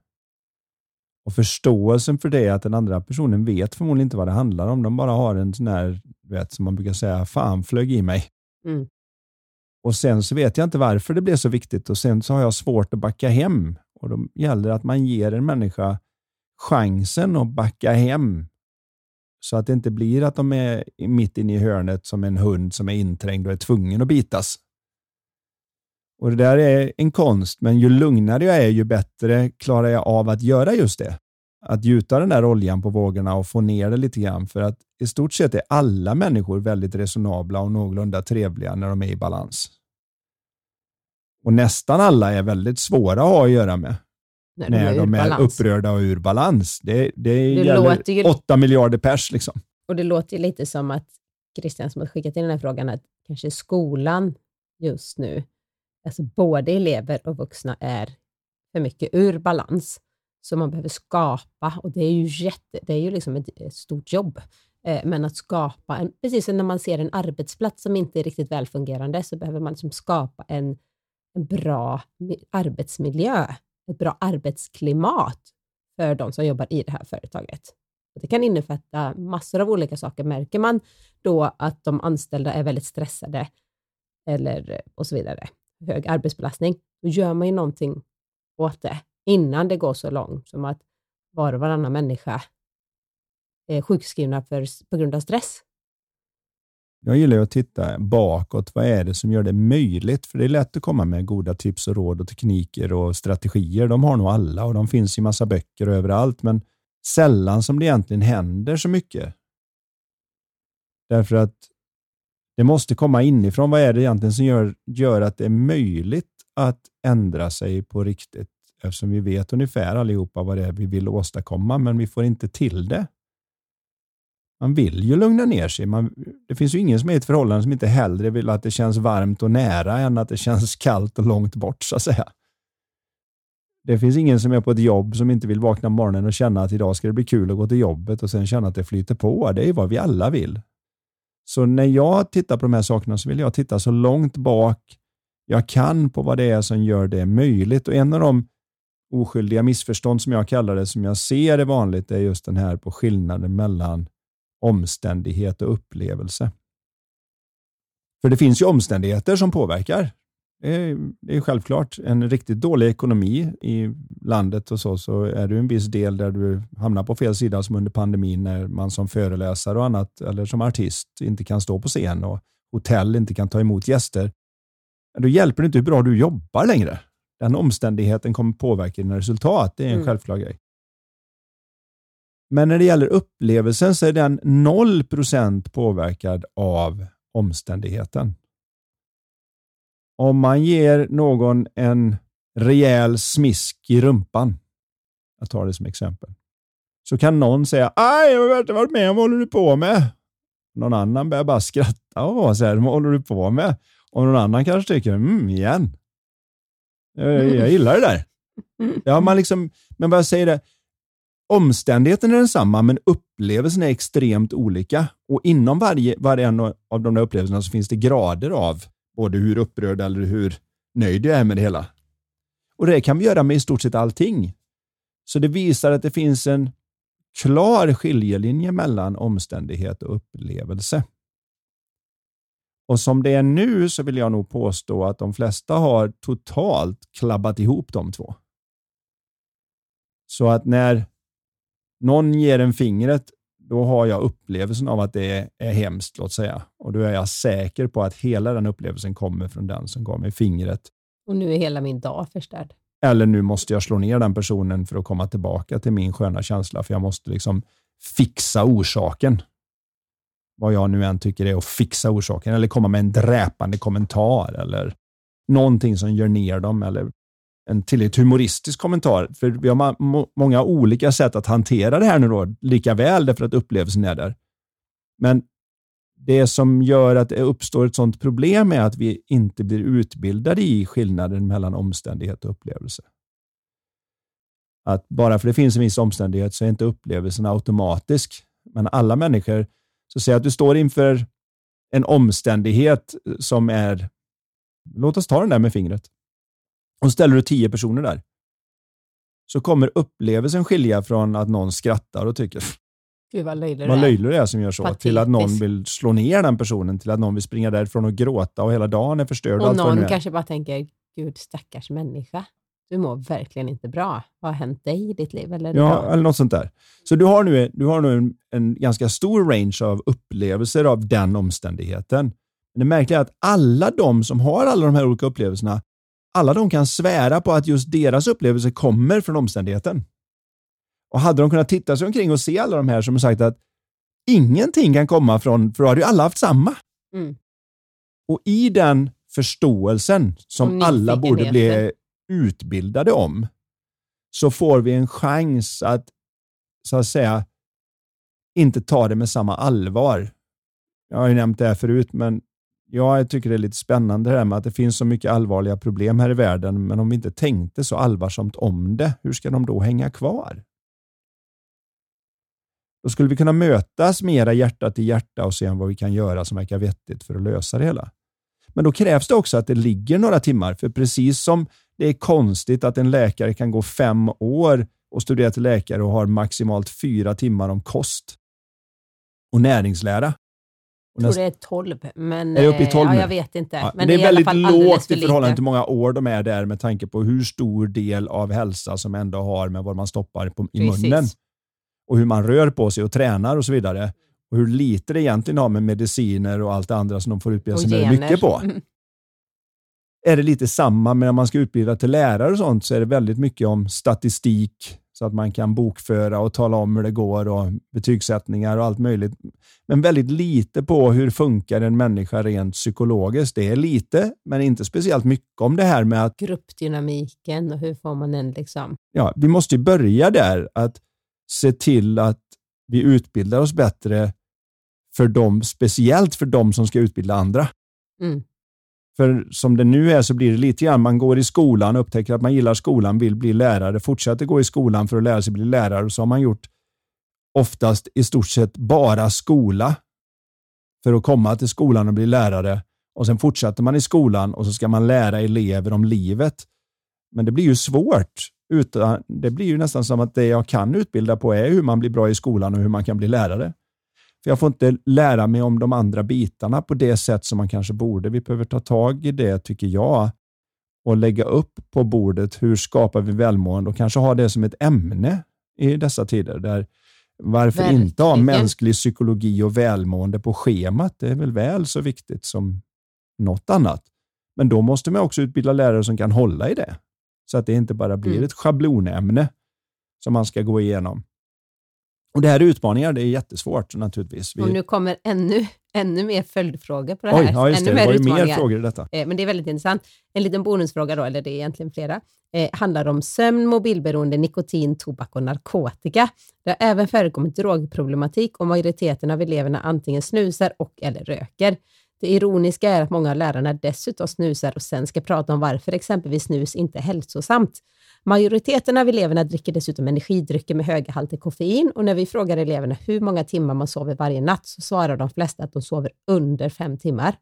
Och förståelsen för det är att den andra personen vet förmodligen inte vad det handlar om. De bara har en sån här, vet, som man brukar säga, fan flög i mig. Mm. Och sen så vet jag inte varför det blev så viktigt och sen så har jag svårt att backa hem. Och då gäller det att man ger en människa chansen att backa hem. Så att det inte blir att de är mitt inne i hörnet som en hund som är inträngd och är tvungen att bitas. Och Det där är en konst, men ju lugnare jag är, ju bättre klarar jag av att göra just det. Att gjuta den där oljan på vågorna och få ner det lite grann. För att i stort sett är alla människor väldigt resonabla och någorlunda trevliga när de är i balans. Och nästan alla är väldigt svåra att ha att göra med När, när de är balans. upprörda och ur balans. Det, det, Det gäller låter ju- 8 miljarder pers. Liksom. Och det låter ju lite som att Christian som har skickat in den här frågan, att kanske skolan just nu, alltså både elever och vuxna är för mycket ur balans. Så man behöver skapa, och det är ju, jätte, det är ju liksom ett, ett stort jobb, eh, men att skapa, en, precis som när man ser en arbetsplats som inte är riktigt välfungerande, så behöver man liksom skapa en, en bra arbetsmiljö, ett bra arbetsklimat för de som jobbar i det här företaget. Och det kan innefatta massor av olika saker. Märker man då att de anställda är väldigt stressade eller och så vidare, hög arbetsbelastning, då gör man ju någonting åt det innan det går så långt som att var och varannan människa är sjukskrivna för, på grund av stress. Jag gillar ju att titta bakåt. Vad är det som gör det möjligt? För det är lätt att komma med goda tips och råd och tekniker och strategier. De har nog alla och de finns i massa böcker och överallt, men sällan som det egentligen händer så mycket. Därför att det måste komma inifrån. Vad är det egentligen som gör, gör att det är möjligt att ändra sig på riktigt? Eftersom vi vet ungefär allihopa vad det är vi vill åstadkomma, men vi får inte till det. Man vill ju lugna ner sig. Man, det finns ju ingen som är i ett förhållande som inte hellre vill att det känns varmt och nära än att det känns kallt och långt bort, så att säga. Det finns ingen som är på ett jobb som inte vill vakna på morgonen och känna att idag ska det bli kul att gå till jobbet och sen känna att det flyter på. Det är vad vi alla vill. Så när jag tittar på de här sakerna så vill jag titta så långt bak jag kan på vad det är som gör det möjligt. Och en av de oskyldiga missförstånd som jag kallar det, som jag ser är vanligt, är just den här på skillnaden mellan omständighet och upplevelse. För det finns ju omständigheter som påverkar. Det är, självklart. En riktigt dålig ekonomi i landet och så, så är det en viss del där du hamnar på fel sida som under pandemin när man som föreläsare och annat eller som artist inte kan stå på scen och hotell inte kan ta emot gäster. Då hjälper det inte hur bra du jobbar längre. Den omständigheten kommer påverka dina resultat. Det är en mm. självklar grej. Men när det gäller upplevelsen så är den 0% påverkad av omständigheten. Om man ger någon en rejäl smisk i rumpan, jag tar det som exempel, så kan någon säga ”Aj, jag har inte varit med om vad håller du på med?” Någon annan börjar bara skratta och säga ”Vad håller du på med?” Och någon annan kanske tycker ”Mm, igen. Jag, jag gillar det där.” ja, man liksom, Men vad jag säger det, omständigheten är densamma, men upplevelsen är extremt olika. Och inom varje, varje en av de där upplevelserna så finns det grader av både hur upprörd eller hur nöjd jag är med det hela. Och Det kan vi göra med i stort sett allting. Så det visar att det finns en klar skiljelinje mellan omständighet och upplevelse. Och som det är nu så vill jag nog påstå att de flesta har totalt klabbat ihop de två. Så att när någon ger en fingret då har jag upplevelsen av att det är hemskt, låt säga. Och då är jag säker på att hela den upplevelsen kommer från den som gav mig fingret. Och nu är hela min dag förstörd. Eller nu måste jag slå ner den personen för att komma tillbaka till min sköna känsla, för jag måste liksom fixa orsaken. Vad jag nu än tycker är att fixa orsaken, eller komma med en dräpande kommentar, eller någonting som gör ner dem, eller en tillräckligt humoristisk kommentar. För vi har många olika sätt att hantera det här nu då, lika väl därför att upplevelsen är där. Men det som gör att det uppstår ett sådant problem är att vi inte blir utbildade i skillnaden mellan omständighet och upplevelse. Att bara för det finns en viss omständighet så är inte upplevelsen automatisk. Men alla människor, så säg att du står inför en omständighet som är, låt oss ta den där med fingret. Och ställer du tio personer där, så kommer upplevelsen skilja från att någon skrattar och tycker Gud vad löjlig vad löjlig det är som gör så, Patetisk. till att någon vill slå ner den personen, till att någon vill springa därifrån och gråta och hela dagen är förstörd. Och, och någon kanske bara tänker, Gud stackars människa. Du mår verkligen inte bra. Vad har hänt dig i ditt liv? Eller ja, eller något sånt där. Så du har nu, du har nu en, en ganska stor range av upplevelser av den omständigheten. Men det märkliga är att alla de som har alla de här olika upplevelserna alla de kan svära på att just deras upplevelse kommer från omständigheten. Och hade de kunnat titta sig omkring och se alla de här som har sagt att ingenting kan komma från, för då hade ju alla haft samma. Mm. Och i den förståelsen som alla borde bli utbildade om, så får vi en chans att, så att säga, inte ta det med samma allvar. Jag har ju nämnt det här förut, men Ja, jag tycker det är lite spännande det här med att det finns så mycket allvarliga problem här i världen, men om vi inte tänkte så allvarsamt om det, hur ska de då hänga kvar? Då skulle vi kunna mötas mera hjärta till hjärta och se vad vi kan göra som verkar vettigt för att lösa det hela. Men då krävs det också att det ligger några timmar, för precis som det är konstigt att en läkare kan gå fem år och studera till läkare och har maximalt fyra timmar om kost och näringslära, jag tror det är 12, men är det uppe i 12 ja, jag vet inte. Ja, men det är, det är väldigt lågt i förhållande till många år de är där med tanke på hur stor del av hälsa som ändå har med vad man stoppar på, i Precis. munnen. Och hur man rör på sig och tränar och så vidare. Och hur lite det egentligen har med mediciner och allt det andra som de får utbilda sig mycket på. Mm. Är det lite samma med när man ska utbilda till lärare och sånt så är det väldigt mycket om statistik, så att man kan bokföra och tala om hur det går och betygssättningar och allt möjligt. Men väldigt lite på hur funkar en människa rent psykologiskt. Det är lite, men inte speciellt mycket om det här med att... Gruppdynamiken och hur får man den liksom... Ja, vi måste börja där, att se till att vi utbildar oss bättre för dem, speciellt för de som ska utbilda andra. Mm. För som det nu är så blir det lite grann, man går i skolan, upptäcker att man gillar skolan, vill bli lärare, fortsätter gå i skolan för att lära sig bli lärare och så har man gjort oftast i stort sett bara skola för att komma till skolan och bli lärare. Och Sen fortsätter man i skolan och så ska man lära elever om livet. Men det blir ju svårt. Utan, det blir ju nästan som att det jag kan utbilda på är hur man blir bra i skolan och hur man kan bli lärare. För jag får inte lära mig om de andra bitarna på det sätt som man kanske borde. Vi behöver ta tag i det, tycker jag, och lägga upp på bordet. Hur skapar vi välmående? Och kanske ha det som ett ämne i dessa tider. Där varför Verkligen. inte ha mänsklig psykologi och välmående på schemat? Det är väl väl så viktigt som något annat. Men då måste man också utbilda lärare som kan hålla i det. Så att det inte bara blir Mm. ett schablonämne som man ska gå igenom. Och Det här är utmaningar, det är jättesvårt naturligtvis. Vi... Och nu kommer ännu, ännu mer följdfrågor på det här. Oj, ja, ännu det. Det var ju mer frågor i detta. Eh, Men det är väldigt intressant. En liten bonusfråga då, eller det är egentligen flera, eh, handlar om sömn, mobilberoende, nikotin, tobak och narkotika. Det har även förekommit drogproblematik och majoriteten av eleverna antingen snusar och eller röker. Det ironiska är att många av lärarna dessutom snusar och sen ska prata om varför exempelvis snus inte är hälsosamt. Majoriteten av eleverna dricker dessutom energidrycker med höga halter koffein och när vi frågar eleverna hur många timmar man sover varje natt så svarar de flesta att de sover under fem timmar.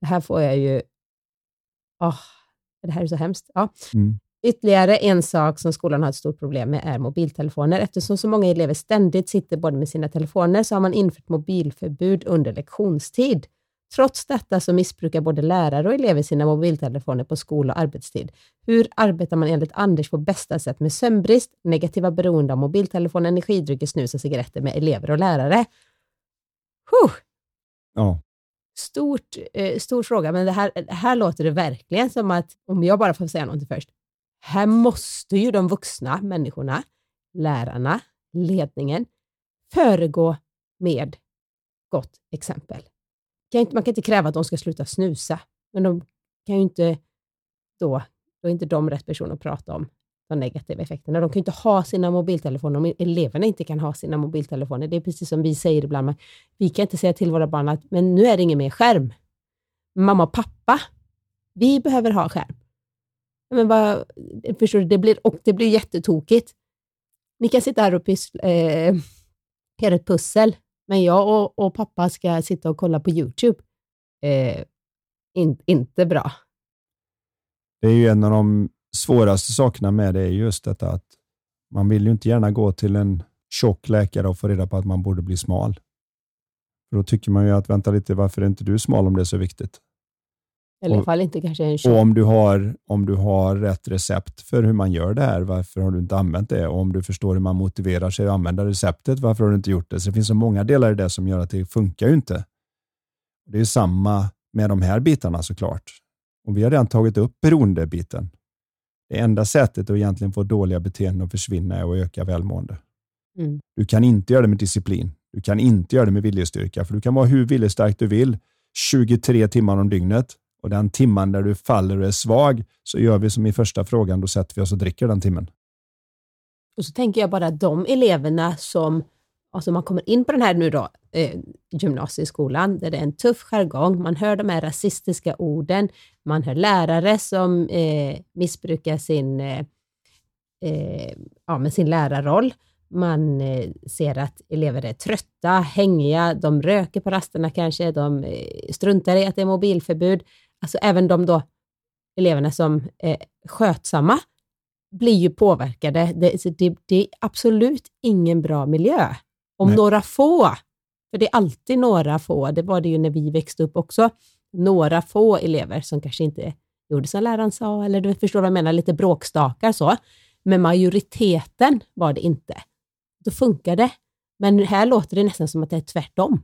Det här får jag ju... Oh, det här är så hemskt. Ja. Mm. Ytterligare en sak som skolan har ett stort problem med är mobiltelefoner. Eftersom så många elever ständigt sitter både med sina telefoner så har man infört mobilförbud under lektionstid. Trots detta så missbrukar både lärare och elever sina mobiltelefoner på skol och arbetstid. Hur arbetar man enligt Anders på bästa sätt med sömnbrist, negativa beroende av mobiltelefon, energidrycker, snus och cigaretter med elever och lärare? Huh. Ja. Stort, eh, stor fråga, men det här, här låter det verkligen som att, om jag bara får säga någonting först, här måste ju de vuxna människorna, lärarna, ledningen, föregå med gott exempel. Kan inte, man kan inte kräva att de ska sluta snusa, men de kan ju inte då, då är inte de rätt personer att prata om de negativa effekterna. De kan ju inte ha sina mobiltelefoner om eleverna inte kan ha sina mobiltelefoner. Det är precis som vi säger ibland, men vi kan inte säga till våra barn att men nu är det ingen mer skärm. Mamma och pappa, vi behöver ha skärm. Men bara, förstår du, det blir, och det blir jättetokigt. Ni kan sitta här och pyssla, eh, göra ett pussel, men jag och, och pappa ska sitta och kolla på YouTube. Eh, in, inte bra. Det är ju en av de svåraste sakerna med det är just detta att man vill ju inte gärna gå till en tjock läkare och få reda på att man borde bli smal. För då tycker man ju att, vänta lite, varför är inte du smal om det är så viktigt? I alla fall inte kanske en Och om du, har, om du har rätt recept för hur man gör det här, varför har du inte använt det? Och om du förstår hur man motiverar sig att använda receptet, varför har du inte gjort det? Så det finns så många delar i det som gör att det funkar ju inte. Det är samma med de här bitarna såklart. Och vi har redan tagit upp beroendebiten. Det enda sättet att egentligen få dåliga beteenden att försvinna är att öka välmående. Mm. Du kan inte göra det med disciplin. Du kan inte göra det med viljestyrka, för du kan vara hur viljestark du vill 23 timmar om dygnet och den timman där du faller och är svag så gör vi som i första frågan, då sätter vi oss och dricker den timmen. Och så tänker jag bara de eleverna som, alltså man kommer in på den här nu då, eh, gymnasieskolan, där det är en tuff jargong, man hör de här rasistiska orden, man hör lärare som eh, missbrukar sin, eh, eh ja, med sin lärarroll. Man eh, ser att elever är trötta, hängiga, de röker på rasterna kanske, de eh, struntar i att det är mobilförbud. Alltså även de då eleverna som är skötsamma blir ju påverkade. Det, det, det är absolut ingen bra miljö. Om Nej. några få, för det är alltid några få, det var det ju när vi växte upp också, några få elever som kanske inte gjorde som läraren sa, eller du förstår vad jag menar, lite bråkstakar så. Men majoriteten var det inte. Då funkar det. Men här låter det nästan som att det är tvärtom.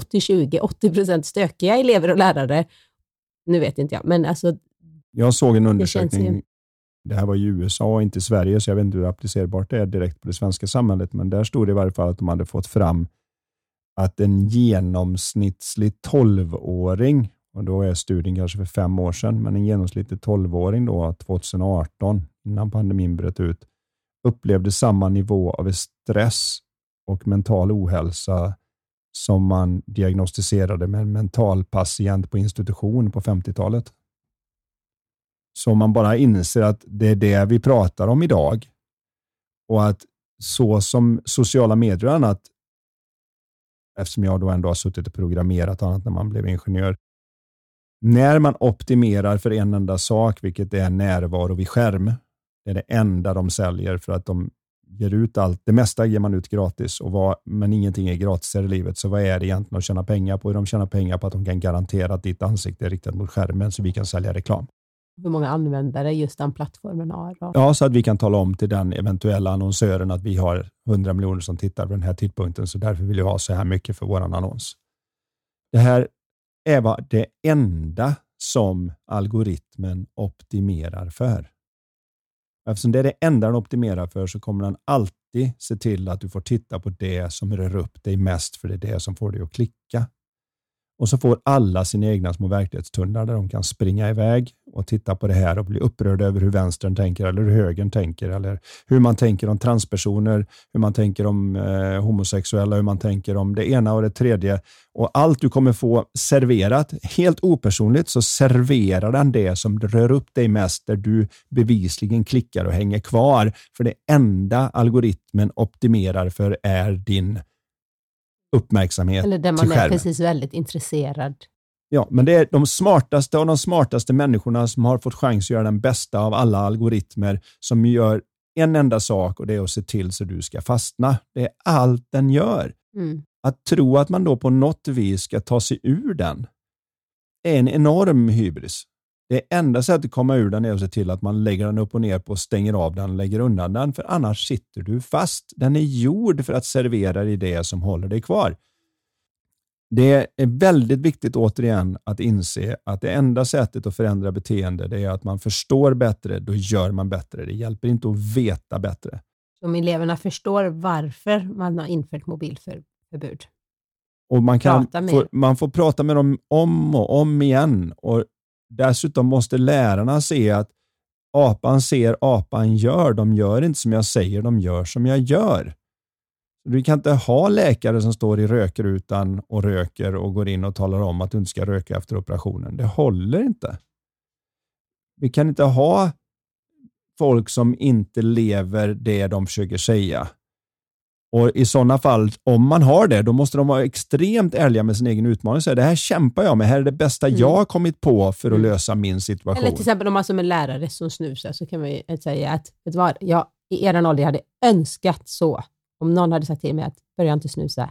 80-20, 80% stökiga elever och lärare. Nu vet inte jag, men alltså Jag såg en undersökning, ju- det här var i USA och inte i Sverige, så jag vet inte hur applicerbart det är direkt på det svenska samhället, men där stod det i varje fall att de hade fått fram att en genomsnittlig 12-åring, och då är studien kanske för fem år sedan, men en genomsnittlig 12-åring då 2018, innan pandemin bröt ut, upplevde samma nivå av stress och mental ohälsa som man diagnostiserade med en mental patient på institution på 50-talet. Så om man bara inser att det är det vi pratar om idag och att så som sociala medier och annat, eftersom jag då ändå har suttit och programmerat och annat när man blev ingenjör, när man optimerar för en enda sak, vilket är närvaro vid skärm, det är det enda de säljer för att de ger ut allt. Det mesta ger man ut gratis, och vad, men ingenting är gratis i livet. Så vad är det egentligen att tjäna pengar på? De tjänar pengar på att de kan garantera att ditt ansikte är riktat mot skärmen så vi kan sälja reklam. Hur många användare just den plattformen har? Då? Ja, så att vi kan tala om till den eventuella annonsören att vi har 100 miljoner som tittar på den här tidpunkten, så därför vill jag ha så här mycket för vår annons. Det här är det enda som algoritmen optimerar för. Eftersom det är det enda den optimerar för så kommer den alltid se till att du får titta på det som rör upp dig mest, för det är det som får dig att klicka. Och så får alla sina egna små verklighetstunnlar där de kan springa iväg och titta på det här och bli upprörda över hur vänstern tänker eller hur högern tänker eller hur man tänker om transpersoner, hur man tänker om eh, homosexuella, hur man tänker om det ena och det tredje. Och allt du kommer få serverat, helt opersonligt, så serverar den det som rör upp dig mest, där du bevisligen klickar och hänger kvar. För det enda algoritmen optimerar för är din uppmärksamhet Eller där man är precis väldigt intresserad. Ja, men det är de smartaste och de smartaste människorna som har fått chans att göra den bästa av alla algoritmer som gör en enda sak och det är att se till så du ska fastna. Det är allt den gör. Mm. Att tro att man då på något vis ska ta sig ur den är en enorm hybris. Det enda sättet att komma ur den är att se till att man lägger den upp och ner på, och stänger av den, lägger undan den, för annars sitter du fast. Den är gjord för att servera dig det som håller dig kvar. Det är väldigt viktigt återigen att inse att det enda sättet att förändra beteende det är att man förstår bättre, då gör man bättre. Det hjälper inte att veta bättre. Om eleverna förstår varför man har infört mobilförbud. Och man, kan få, man får prata med dem om och om igen. Och Dessutom måste lärarna se att apan ser, apan gör. De gör inte som jag säger, de gör som jag gör. Du kan inte ha läkare som står i rökrutan och röker och går in och talar om att du inte ska röka efter operationen. Det håller inte. Vi kan inte ha folk som inte lever det de försöker säga. Och I sådana fall, om man har det, då måste de vara extremt ärliga med sin egen utmaning. Så det här kämpar jag med. Det här är det bästa mm. jag har kommit på för att mm. lösa min situation. Eller till exempel om man som en lärare som snusar, så kan man ju säga att, vet du vad, jag i er ålder hade önskat så. Om någon hade sagt till mig att börja inte snusa,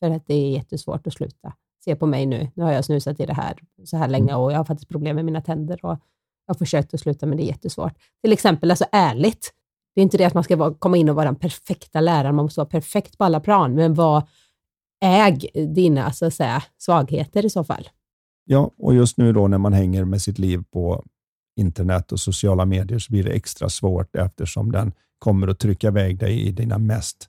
för att det är jättesvårt att sluta. Se på mig nu, nu har jag snusat i det här så här länge och jag har faktiskt problem med mina tänder och jag har försökt att sluta men det är jättesvårt. Till exempel, alltså ärligt, det är inte det att man ska vara, komma in och vara den perfekta läraren, man måste vara perfekt på alla plan, men var, äg dina så att säga, svagheter i så fall. Ja, och just nu då när man hänger med sitt liv på internet och sociala medier så blir det extra svårt eftersom den kommer att trycka iväg dig i dina mest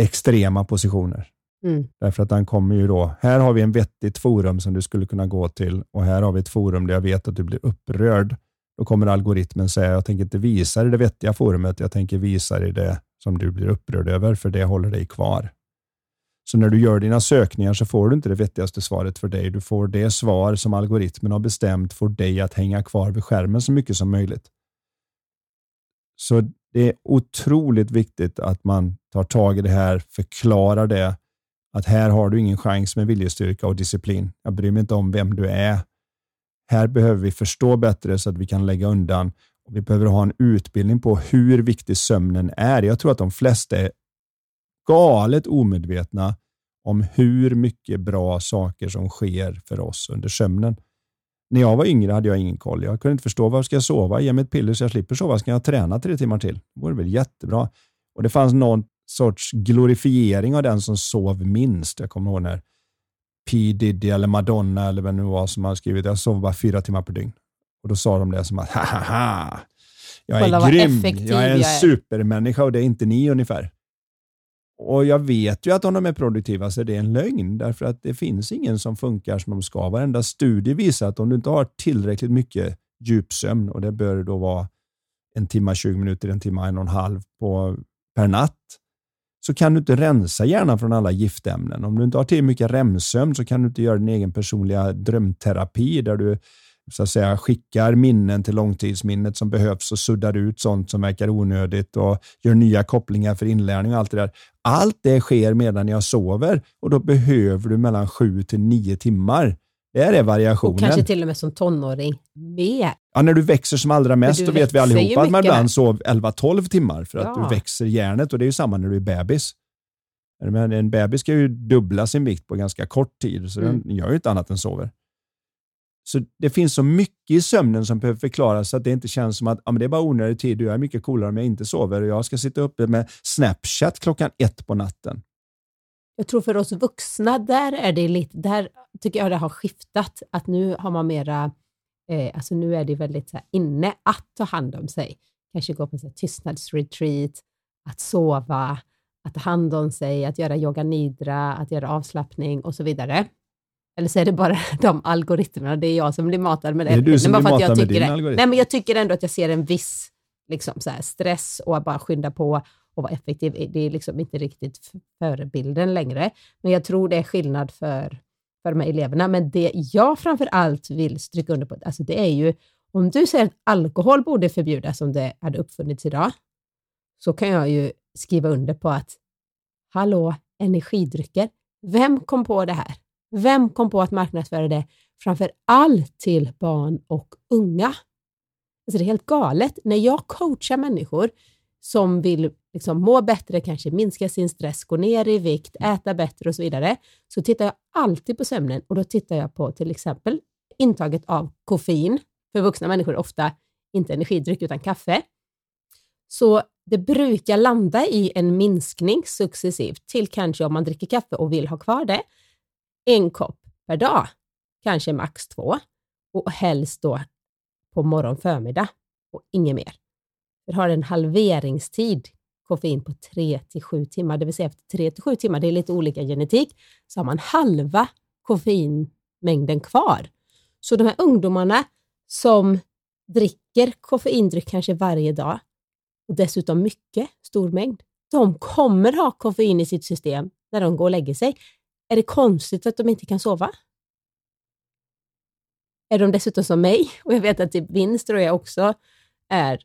extrema positioner. Mm. Därför att den kommer ju då, här har vi en vettigt forum som du skulle kunna gå till och här har vi ett forum där jag vet att du blir upprörd då kommer algoritmen säga, jag tänker inte visa dig det vettiga forumet, jag tänker visa dig det som du blir upprörd över, för det håller dig kvar. Så när du gör dina sökningar så får du inte det vettigaste svaret för dig. Du får det svar som algoritmen har bestämt får dig att hänga kvar vid skärmen så mycket som möjligt. Så det är otroligt viktigt att man tar tag i det här, förklarar det, att här har du ingen chans med viljestyrka och disciplin. Jag bryr mig inte om vem du är. Här behöver vi förstå bättre så att vi kan lägga undan. Och vi behöver ha en utbildning på hur viktig sömnen är. Jag tror att de flesta är galet omedvetna om hur mycket bra saker som sker för oss under sömnen. När jag var yngre hade jag ingen koll. Jag kunde inte förstå varför ska jag sova? Ge mig ett piller så jag slipper sova. Ska jag träna tre timmar till? Det vore väl jättebra. Och Det fanns någon sorts glorifiering av den som sov minst. Jag kommer ihåg när P Diddy eller Madonna eller vem det nu var som har skrivit jag sover bara fyra timmar per dygn. Och då sa de det som att ha ha ha, jag är grym, jag är en jag är. supermänniska och det är inte ni ungefär. Och jag vet ju att om de är produktiva så är det en lögn, därför att det finns ingen som funkar som de ska. Varenda studie visar att om du inte har tillräckligt mycket djupsömn, och det bör då vara en timme, 20 minuter, en timme, en och en halv på, per natt, så kan du inte rensa hjärnan från alla giftämnen. Om du inte har tillräckligt mycket REM-sömn så kan du inte göra din egen personliga drömterapi där du så att säga skickar minnen till långtidsminnet som behövs och suddar ut sånt som verkar onödigt och gör nya kopplingar för inlärning och allt det där. Allt det sker medan jag sover och då behöver du mellan sju till nio timmar där är variationen. Och kanske till och med som tonåring mer. Ja, när du växer som allra mest, då vet vi allihopa att man ibland sov 11-12 timmar för att Ja. du växer hjärnet och det är ju samma när du är bebis. Men en bebis ska ju dubbla sin vikt på ganska kort tid, så Mm. den gör ju inte annat än sover. Så det finns så mycket i sömnen som behöver förklaras så att det inte känns som att ja, men det är bara onödig tid och jag är mycket coolare om jag inte sover och jag ska sitta uppe med Snapchat klockan ett på natten. Jag tror för oss vuxna, där är det lite, där tycker jag det har skiftat. Att nu har man mera, eh, alltså nu är det väldigt så här, inne att ta hand om sig. Kanske gå på så här, tystnadsretreat, att sova, att ta hand om sig, att göra yoga nidra, att göra avslappning och så vidare. Eller så är det bara de algoritmerna, det är jag som blir matad med det. Det är du som blir matad med din algoritm. Nej, men jag tycker ändå att jag ser en viss liksom, så här, stress och att bara skynda på och vara effektiv. Det är liksom inte riktigt förebilden längre. Men jag tror det är skillnad för, för de här eleverna. Men det jag framför allt vill stryka under på, alltså det är ju, om du säger att alkohol borde förbjudas om det hade uppfunnits idag, så kan jag ju skriva under på att, hallå, energidrycker, vem kom på det här? Vem kom på att marknadsföra det framför allt till barn och unga? Alltså det är helt galet. När jag coachar människor som vill liksom må bättre, kanske minska sin stress, gå ner i vikt, äta bättre och så vidare, så tittar jag alltid på sömnen och då tittar jag på till exempel intaget av koffein. För vuxna människor ofta inte energidryck utan kaffe. Så det brukar landa i en minskning successivt till kanske om man dricker kaffe och vill ha kvar det, en kopp per dag, kanske max två och helst då på morgon förmiddag och inget mer. Det har en halveringstid koffein på 3 till 7 timmar, det vill säga efter 3 till 7 timmar, det är lite olika genetik, så har man halva koffeinmängden kvar. Så de här ungdomarna som dricker koffeindryck kanske varje dag och dessutom mycket, stor mängd, de kommer ha koffein i sitt system när de går och lägger sig. Är det konstigt att de inte kan sova? Är de dessutom som mig? Och jag vet att typ vinst tror jag också är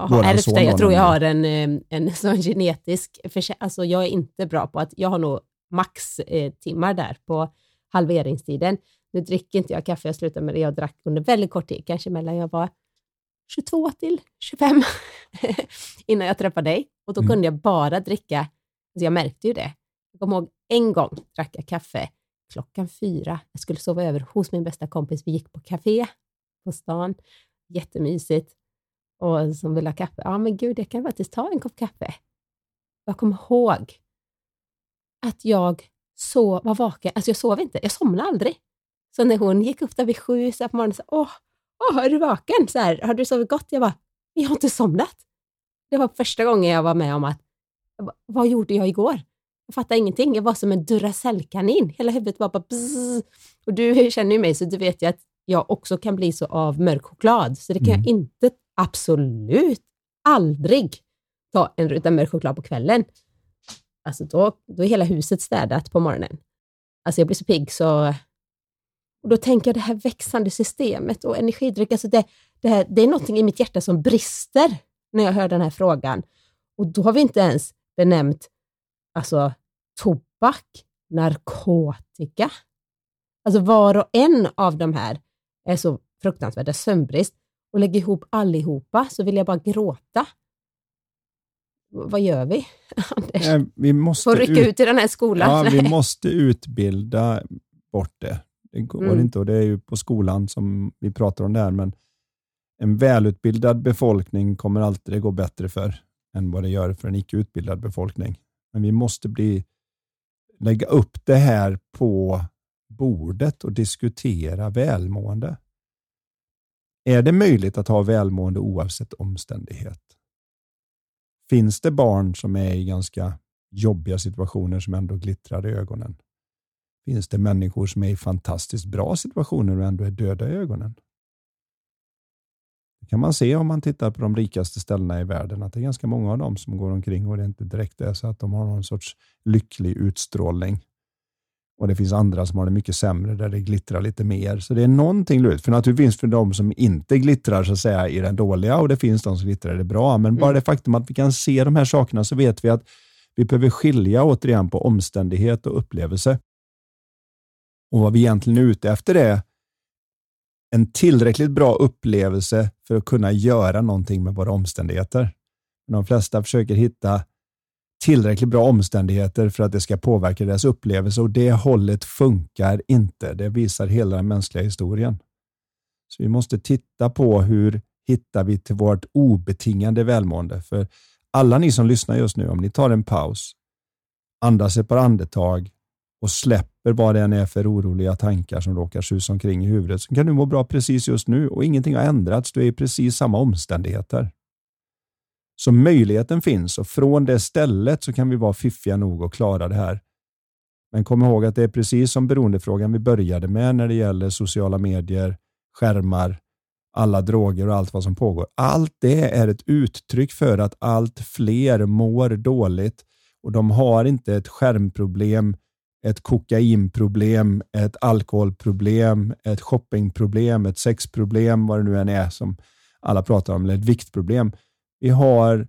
har ärvt son det. Jag tror jag har en, eh, en sån genetisk... Alltså jag är inte bra på att... Jag har nog max eh, timmar där på halveringstiden. Nu dricker inte jag kaffe, jag slutade med det. Jag drack under väldigt kort tid, kanske mellan jag var 22 till 25 innan jag träffade dig. Och då Mm. kunde jag bara dricka, alltså jag märkte ju det. Jag kommer ihåg en gång drack jag kaffe klockan fyra. Jag skulle sova över hos min bästa kompis. Vi gick på café på stan. Jättemysigt. Och som ville ha kaffe. Ja, men gud, jag kan faktiskt ta en kopp kaffe. Jag kommer ihåg att jag så, var vaken. Alltså jag sov inte. Jag somnade aldrig. Så när hon gick upp där vid sju så på morgonen, så, åh, åh, är du vaken? Så här, har du sovit gott? Jag bara, jag har inte somnat. Det var första gången jag var med om att, bara, vad gjorde jag igår? Jag fattade ingenting. Jag var som en Duracell-kanin. Hela huvudet var bara bzzz. Och du känner ju mig, så du vet ju att jag också kan bli så av mörk choklad. Så det kan Mm. jag inte, absolut aldrig ta en ruta mörk choklad på kvällen. Alltså då, då är hela huset städat på morgonen. Alltså jag blir så pigg så... Och då tänker jag det här växande systemet och energidryck, alltså det, det, här, det är någonting i mitt hjärta som brister när jag hör den här frågan. Och då har vi inte ens benämnt alltså, tobak, narkotika. Alltså var och en av de här är så fruktansvärda sömnbrist. Och lägger ihop allihopa så vill jag bara gråta. Vad gör vi, Anders? Vi måste Får rycka ut i den här skolan? Ja, vi måste utbilda bort det. Det går Mm. inte och det är ju på skolan som vi pratar om det här, men en välutbildad befolkning kommer alltid det gå bättre för än vad det gör för en icke utbildad befolkning. Men vi måste bli, lägga upp det här på bordet och diskutera välmående. Är det möjligt att ha välmående oavsett omständighet? Finns det barn som är i ganska jobbiga situationer som ändå glittrar i ögonen? Finns det människor som är i fantastiskt bra situationer och ändå är döda i ögonen? Det kan man se om man tittar på de rikaste ställena i världen, att det är ganska många av dem som går omkring och det inte direkt är så att de har någon sorts lycklig utstrålning. Och det finns andra som har det mycket sämre, där det glittrar lite mer. Så det är någonting lurigt. För naturligtvis finns det de som inte glittrar så att säga i den dåliga och det finns de som glittrar i det bra. Men bara Mm. det faktum att vi kan se de här sakerna så vet vi att vi behöver skilja återigen på omständighet och upplevelse. Och vad vi egentligen är ute efter är en tillräckligt bra upplevelse för att kunna göra någonting med våra omständigheter. De flesta försöker hitta tillräckligt bra omständigheter för att det ska påverka deras upplevelse och det hållet funkar inte. Det visar hela den mänskliga historien. Så vi måste titta på hur hittar vi till vårt obetingade välmående. För alla ni som lyssnar just nu, om ni tar en paus, andas ett par andetag och släpper vad det än är för oroliga tankar som råkar susa omkring i huvudet, så kan du må bra precis just nu och ingenting har ändrats. Du är i precis samma omständigheter. Så möjligheten finns och från det stället så kan vi vara fiffiga nog att klara det här. Men kom ihåg att det är precis som beroendefrågan vi började med när det gäller sociala medier, skärmar, alla droger och allt vad som pågår. Allt det är ett uttryck för att allt fler mår dåligt och de har inte ett skärmproblem, ett kokainproblem, ett alkoholproblem, ett shoppingproblem, ett sexproblem, vad det nu än är som alla pratar om, eller ett viktproblem. Vi har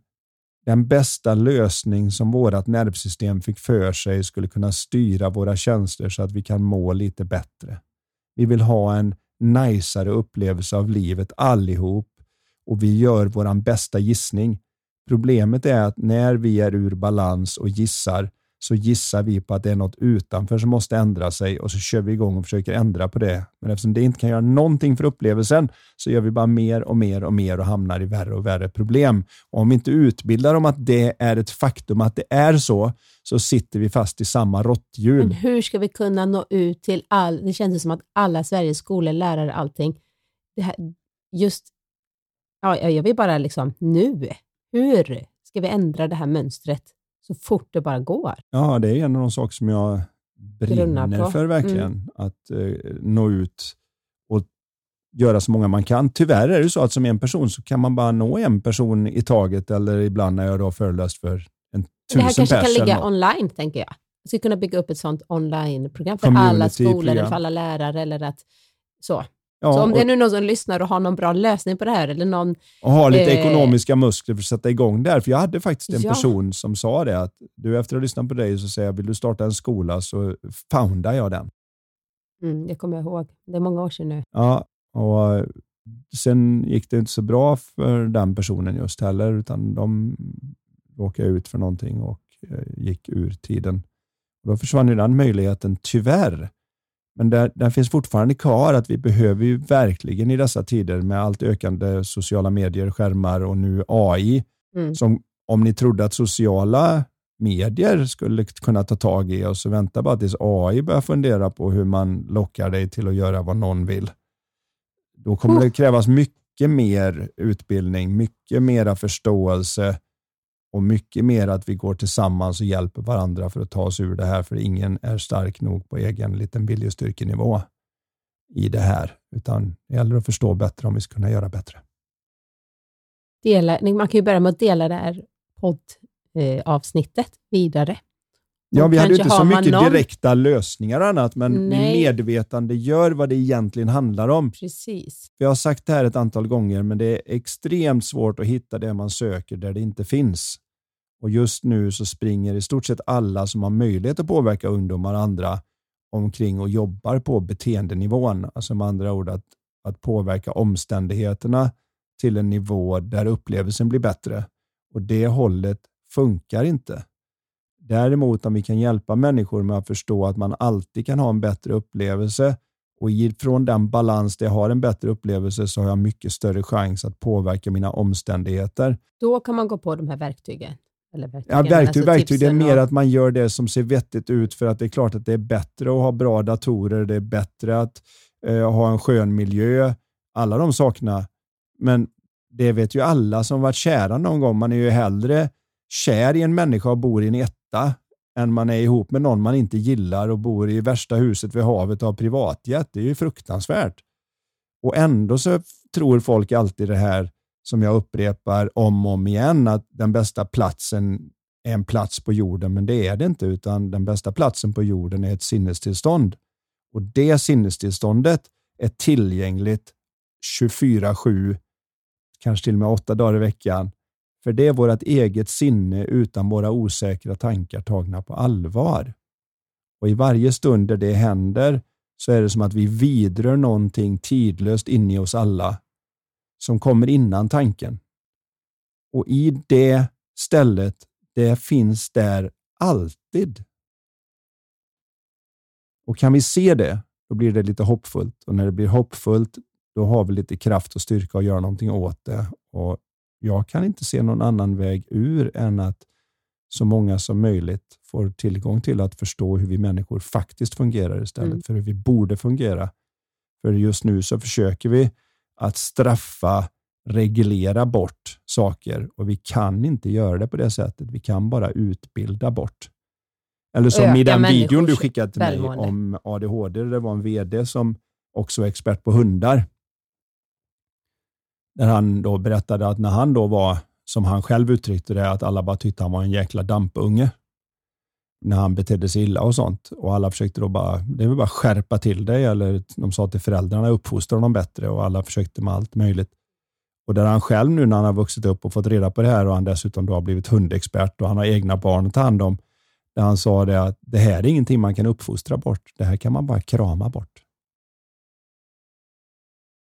den bästa lösning som vårt nervsystem fick för sig skulle kunna styra våra känslor så att vi kan må lite bättre. Vi vill ha en najsare upplevelse av livet allihop och vi gör vår bästa gissning. Problemet är att när vi är ur balans och gissar så gissar vi på att det är något utanför som måste ändra sig och så kör vi igång och försöker ändra på det. Men eftersom det inte kan göra någonting för upplevelsen så gör vi bara mer och mer och mer och hamnar i värre och värre problem. Och om vi inte utbildar om att det är ett faktum att det är så, så sitter vi fast i samma råtthjul. Men hur ska vi kunna nå ut till all... Det känns som att alla Sveriges skolor, lärare, allting. Det här, just... Ja, jag vill bara liksom nu. Hur ska vi ändra det här mönstret? Så fort det bara går. Ja, det är en av de saker som jag brinner för verkligen. Mm. Att eh, nå ut och göra så många man kan. Tyvärr är det så att som en person så kan man bara nå en person i taget eller ibland när jag då föreläst för en tusen Det här kanske kan ligga online, tänker jag. Jag skulle kunna bygga upp ett sånt online-program för alla skolor, eller för alla lärare. Eller att, så. Ja, så om det är nu någon som lyssnar och har någon bra lösning på det här eller någon... Och har lite eh, ekonomiska muskler för att sätta igång där. För jag hade faktiskt en ja. person som sa det att du efter att ha lyssnat på dig så säger jag, vill du starta en skola så foundar jag den. Mm, det kommer jag ihåg. Det är många år sedan nu. Ja, och sen gick det inte så bra för den personen just heller, utan de råkade ut för någonting och eh, gick ur tiden. Och då försvann ju den möjligheten, tyvärr. Men där, där finns fortfarande kvar att vi behöver ju verkligen i dessa tider med allt ökande sociala medier, skärmar och nu AI, mm. som om ni trodde att sociala medier skulle kunna ta tag i och så vänta bara tills AI börjar fundera på hur man lockar dig till att göra vad någon vill. Då kommer det krävas mycket mer utbildning, mycket mera förståelse och mycket mer att vi går tillsammans och hjälper varandra för att ta oss ur det här, för ingen är stark nog på egen liten viljestyrkenivå i det här, utan det gäller att förstå bättre om vi ska kunna göra bättre. Dela, man kan ju börja med att dela det här poddavsnittet vidare. Ja, vi hade inte så mycket någon... direkta lösningar och annat, men Nej. vi medvetande gör vad det egentligen handlar om. Precis. Vi har sagt det här ett antal gånger, men det är extremt svårt att hitta det man söker där det inte finns. Och just nu så springer i stort sett alla som har möjlighet att påverka ungdomar och andra omkring och jobbar på beteendenivån. Alltså med andra ord att, att påverka omständigheterna till en nivå där upplevelsen blir bättre. Och det hållet funkar inte. Däremot om vi kan hjälpa människor med att förstå att man alltid kan ha en bättre upplevelse och från den balans där jag har en bättre upplevelse så har jag mycket större chans att påverka mina omständigheter. Då kan man gå på de här verktygen? Eller verktygen, ja, verktyg, alltså verktyg. Det är mer och... att man gör det som ser vettigt ut för att det är klart att det är bättre att ha bra datorer, det är bättre att eh, ha en skön miljö, alla de sakerna. Men det vet ju alla som varit kära någon gång. Man är ju hellre kär i en människa och bor i en etta än man är ihop med någon man inte gillar och bor i värsta huset vid havet och har privatjet. Det är ju fruktansvärt. Och ändå så tror folk alltid det här som jag upprepar om och om igen, att den bästa platsen är en plats på jorden, men det är det inte, utan den bästa platsen på jorden är ett sinnestillstånd. Och det sinnestillståndet är tillgängligt 24-7, kanske till och med åtta dagar i veckan, för det är vårt eget sinne utan våra osäkra tankar tagna på allvar. Och i varje stund där det händer så är det som att vi vidrör någonting tidlöst inne i oss alla som kommer innan tanken. Och i det stället, det finns där alltid. Och kan vi se det, då blir det lite hoppfullt. Och när det blir hoppfullt, då har vi lite kraft och styrka att göra någonting åt det. Och jag kan inte se någon annan väg ur än att så många som möjligt får tillgång till att förstå hur vi människor faktiskt fungerar istället mm. för hur vi borde fungera. För just nu så försöker vi att straffa, reglera bort saker och vi kan inte göra det på det sättet. Vi kan bara utbilda bort. Eller som i den videon du skickade till mig om ADHD. Det var en VD som också är expert på hundar. Där han då berättade att när han då var, som han själv uttryckte det, att alla bara tyckte han var en jäkla dampunge. När han betedde sig illa och sånt. Och alla försökte då bara, det är bara skärpa till dig. Eller de sa till föräldrarna, uppfostra honom bättre. Och alla försökte med allt möjligt. Och där han själv nu när han har vuxit upp och fått reda på det här och han dessutom då har blivit hundexpert och han har egna barn att ta hand om. Där han sa det att det här är ingenting man kan uppfostra bort. Det här kan man bara krama bort.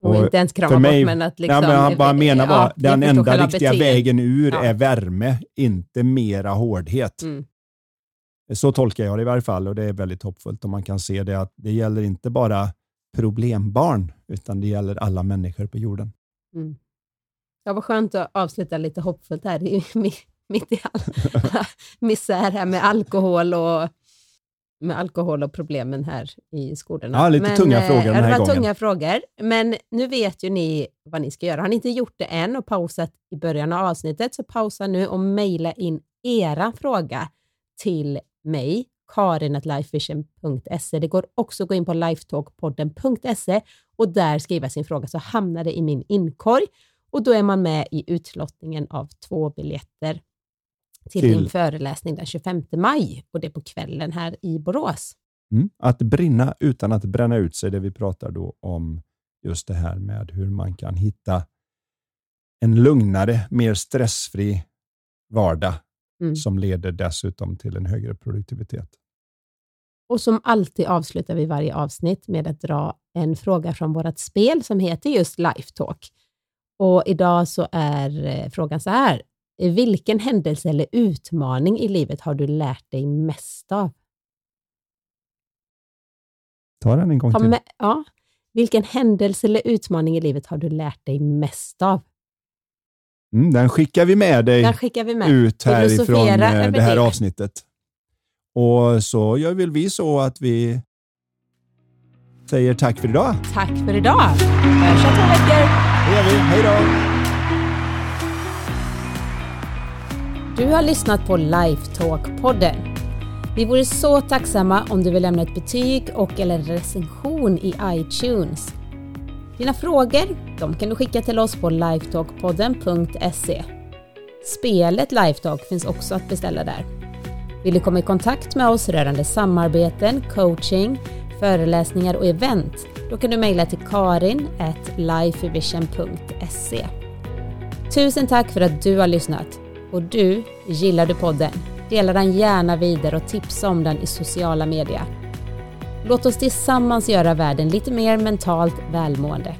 Och, inte ens krama mig, bort, men att liksom... Ja, men han bara menar bara, ja, den enda riktiga beteende. vägen ur ja. är värme, inte mera hårdhet. Mm. Så tolkar jag det i varje fall och det är väldigt hoppfullt om man kan se det att det gäller inte bara problembarn, utan det gäller alla människor på jorden. Mm. Ja, vad skönt att avsluta lite hoppfullt här, mitt i all misär här med alkohol och med alkohol och problemen här i skolorna. Ja, lite Men, tunga frågor den här det var gången. tunga frågor. Men nu vet ju ni vad ni ska göra. Har ni inte gjort det än och pausat i början av avsnittet, så pausa nu och mejla in era fråga till mig, karinatLifevision.se. Det går också att gå in på lifetalkpodden.se och där skriva sin fråga så hamnar det i min inkorg och då är man med i utlottningen av två biljetter till, till din föreläsning den 25 maj och det är på kvällen här i Borås. Mm. Att brinna utan att bränna ut sig, det vi pratar då om just det här med hur man kan hitta en lugnare, mer stressfri vardag mm. som leder dessutom till en högre produktivitet. Och som alltid avslutar vi varje avsnitt med att dra en fråga från vårt spel som heter just Lifetalk. Och idag så är eh, frågan så här. Vilken händelse eller utmaning i livet har du lärt dig mest av? Ta den en gång till. ja. Vilken händelse eller utmaning i livet har du lärt dig mest av? Mm, den skickar vi med dig vi med. ut härifrån eh, det här avsnittet. Och så gör väl vi så att vi säger tack för idag. Tack för idag. Hörs om två veckor. Det gör vi. Hej då. Du har lyssnat på Lifetalk-podden. Vi vore så tacksamma om du vill lämna ett betyg och eller recension i iTunes. Dina frågor de kan du skicka till oss på lifetalkpodden.se. Spelet Lifetalk finns också att beställa där. Vill du komma i kontakt med oss rörande samarbeten, coaching, föreläsningar och event, då kan du mejla till karin lifevision.se. Tusen tack för att du har lyssnat! Och du, gillar du podden? Dela den gärna vidare och tipsa om den i sociala medier. Låt oss tillsammans göra världen lite mer mentalt välmående.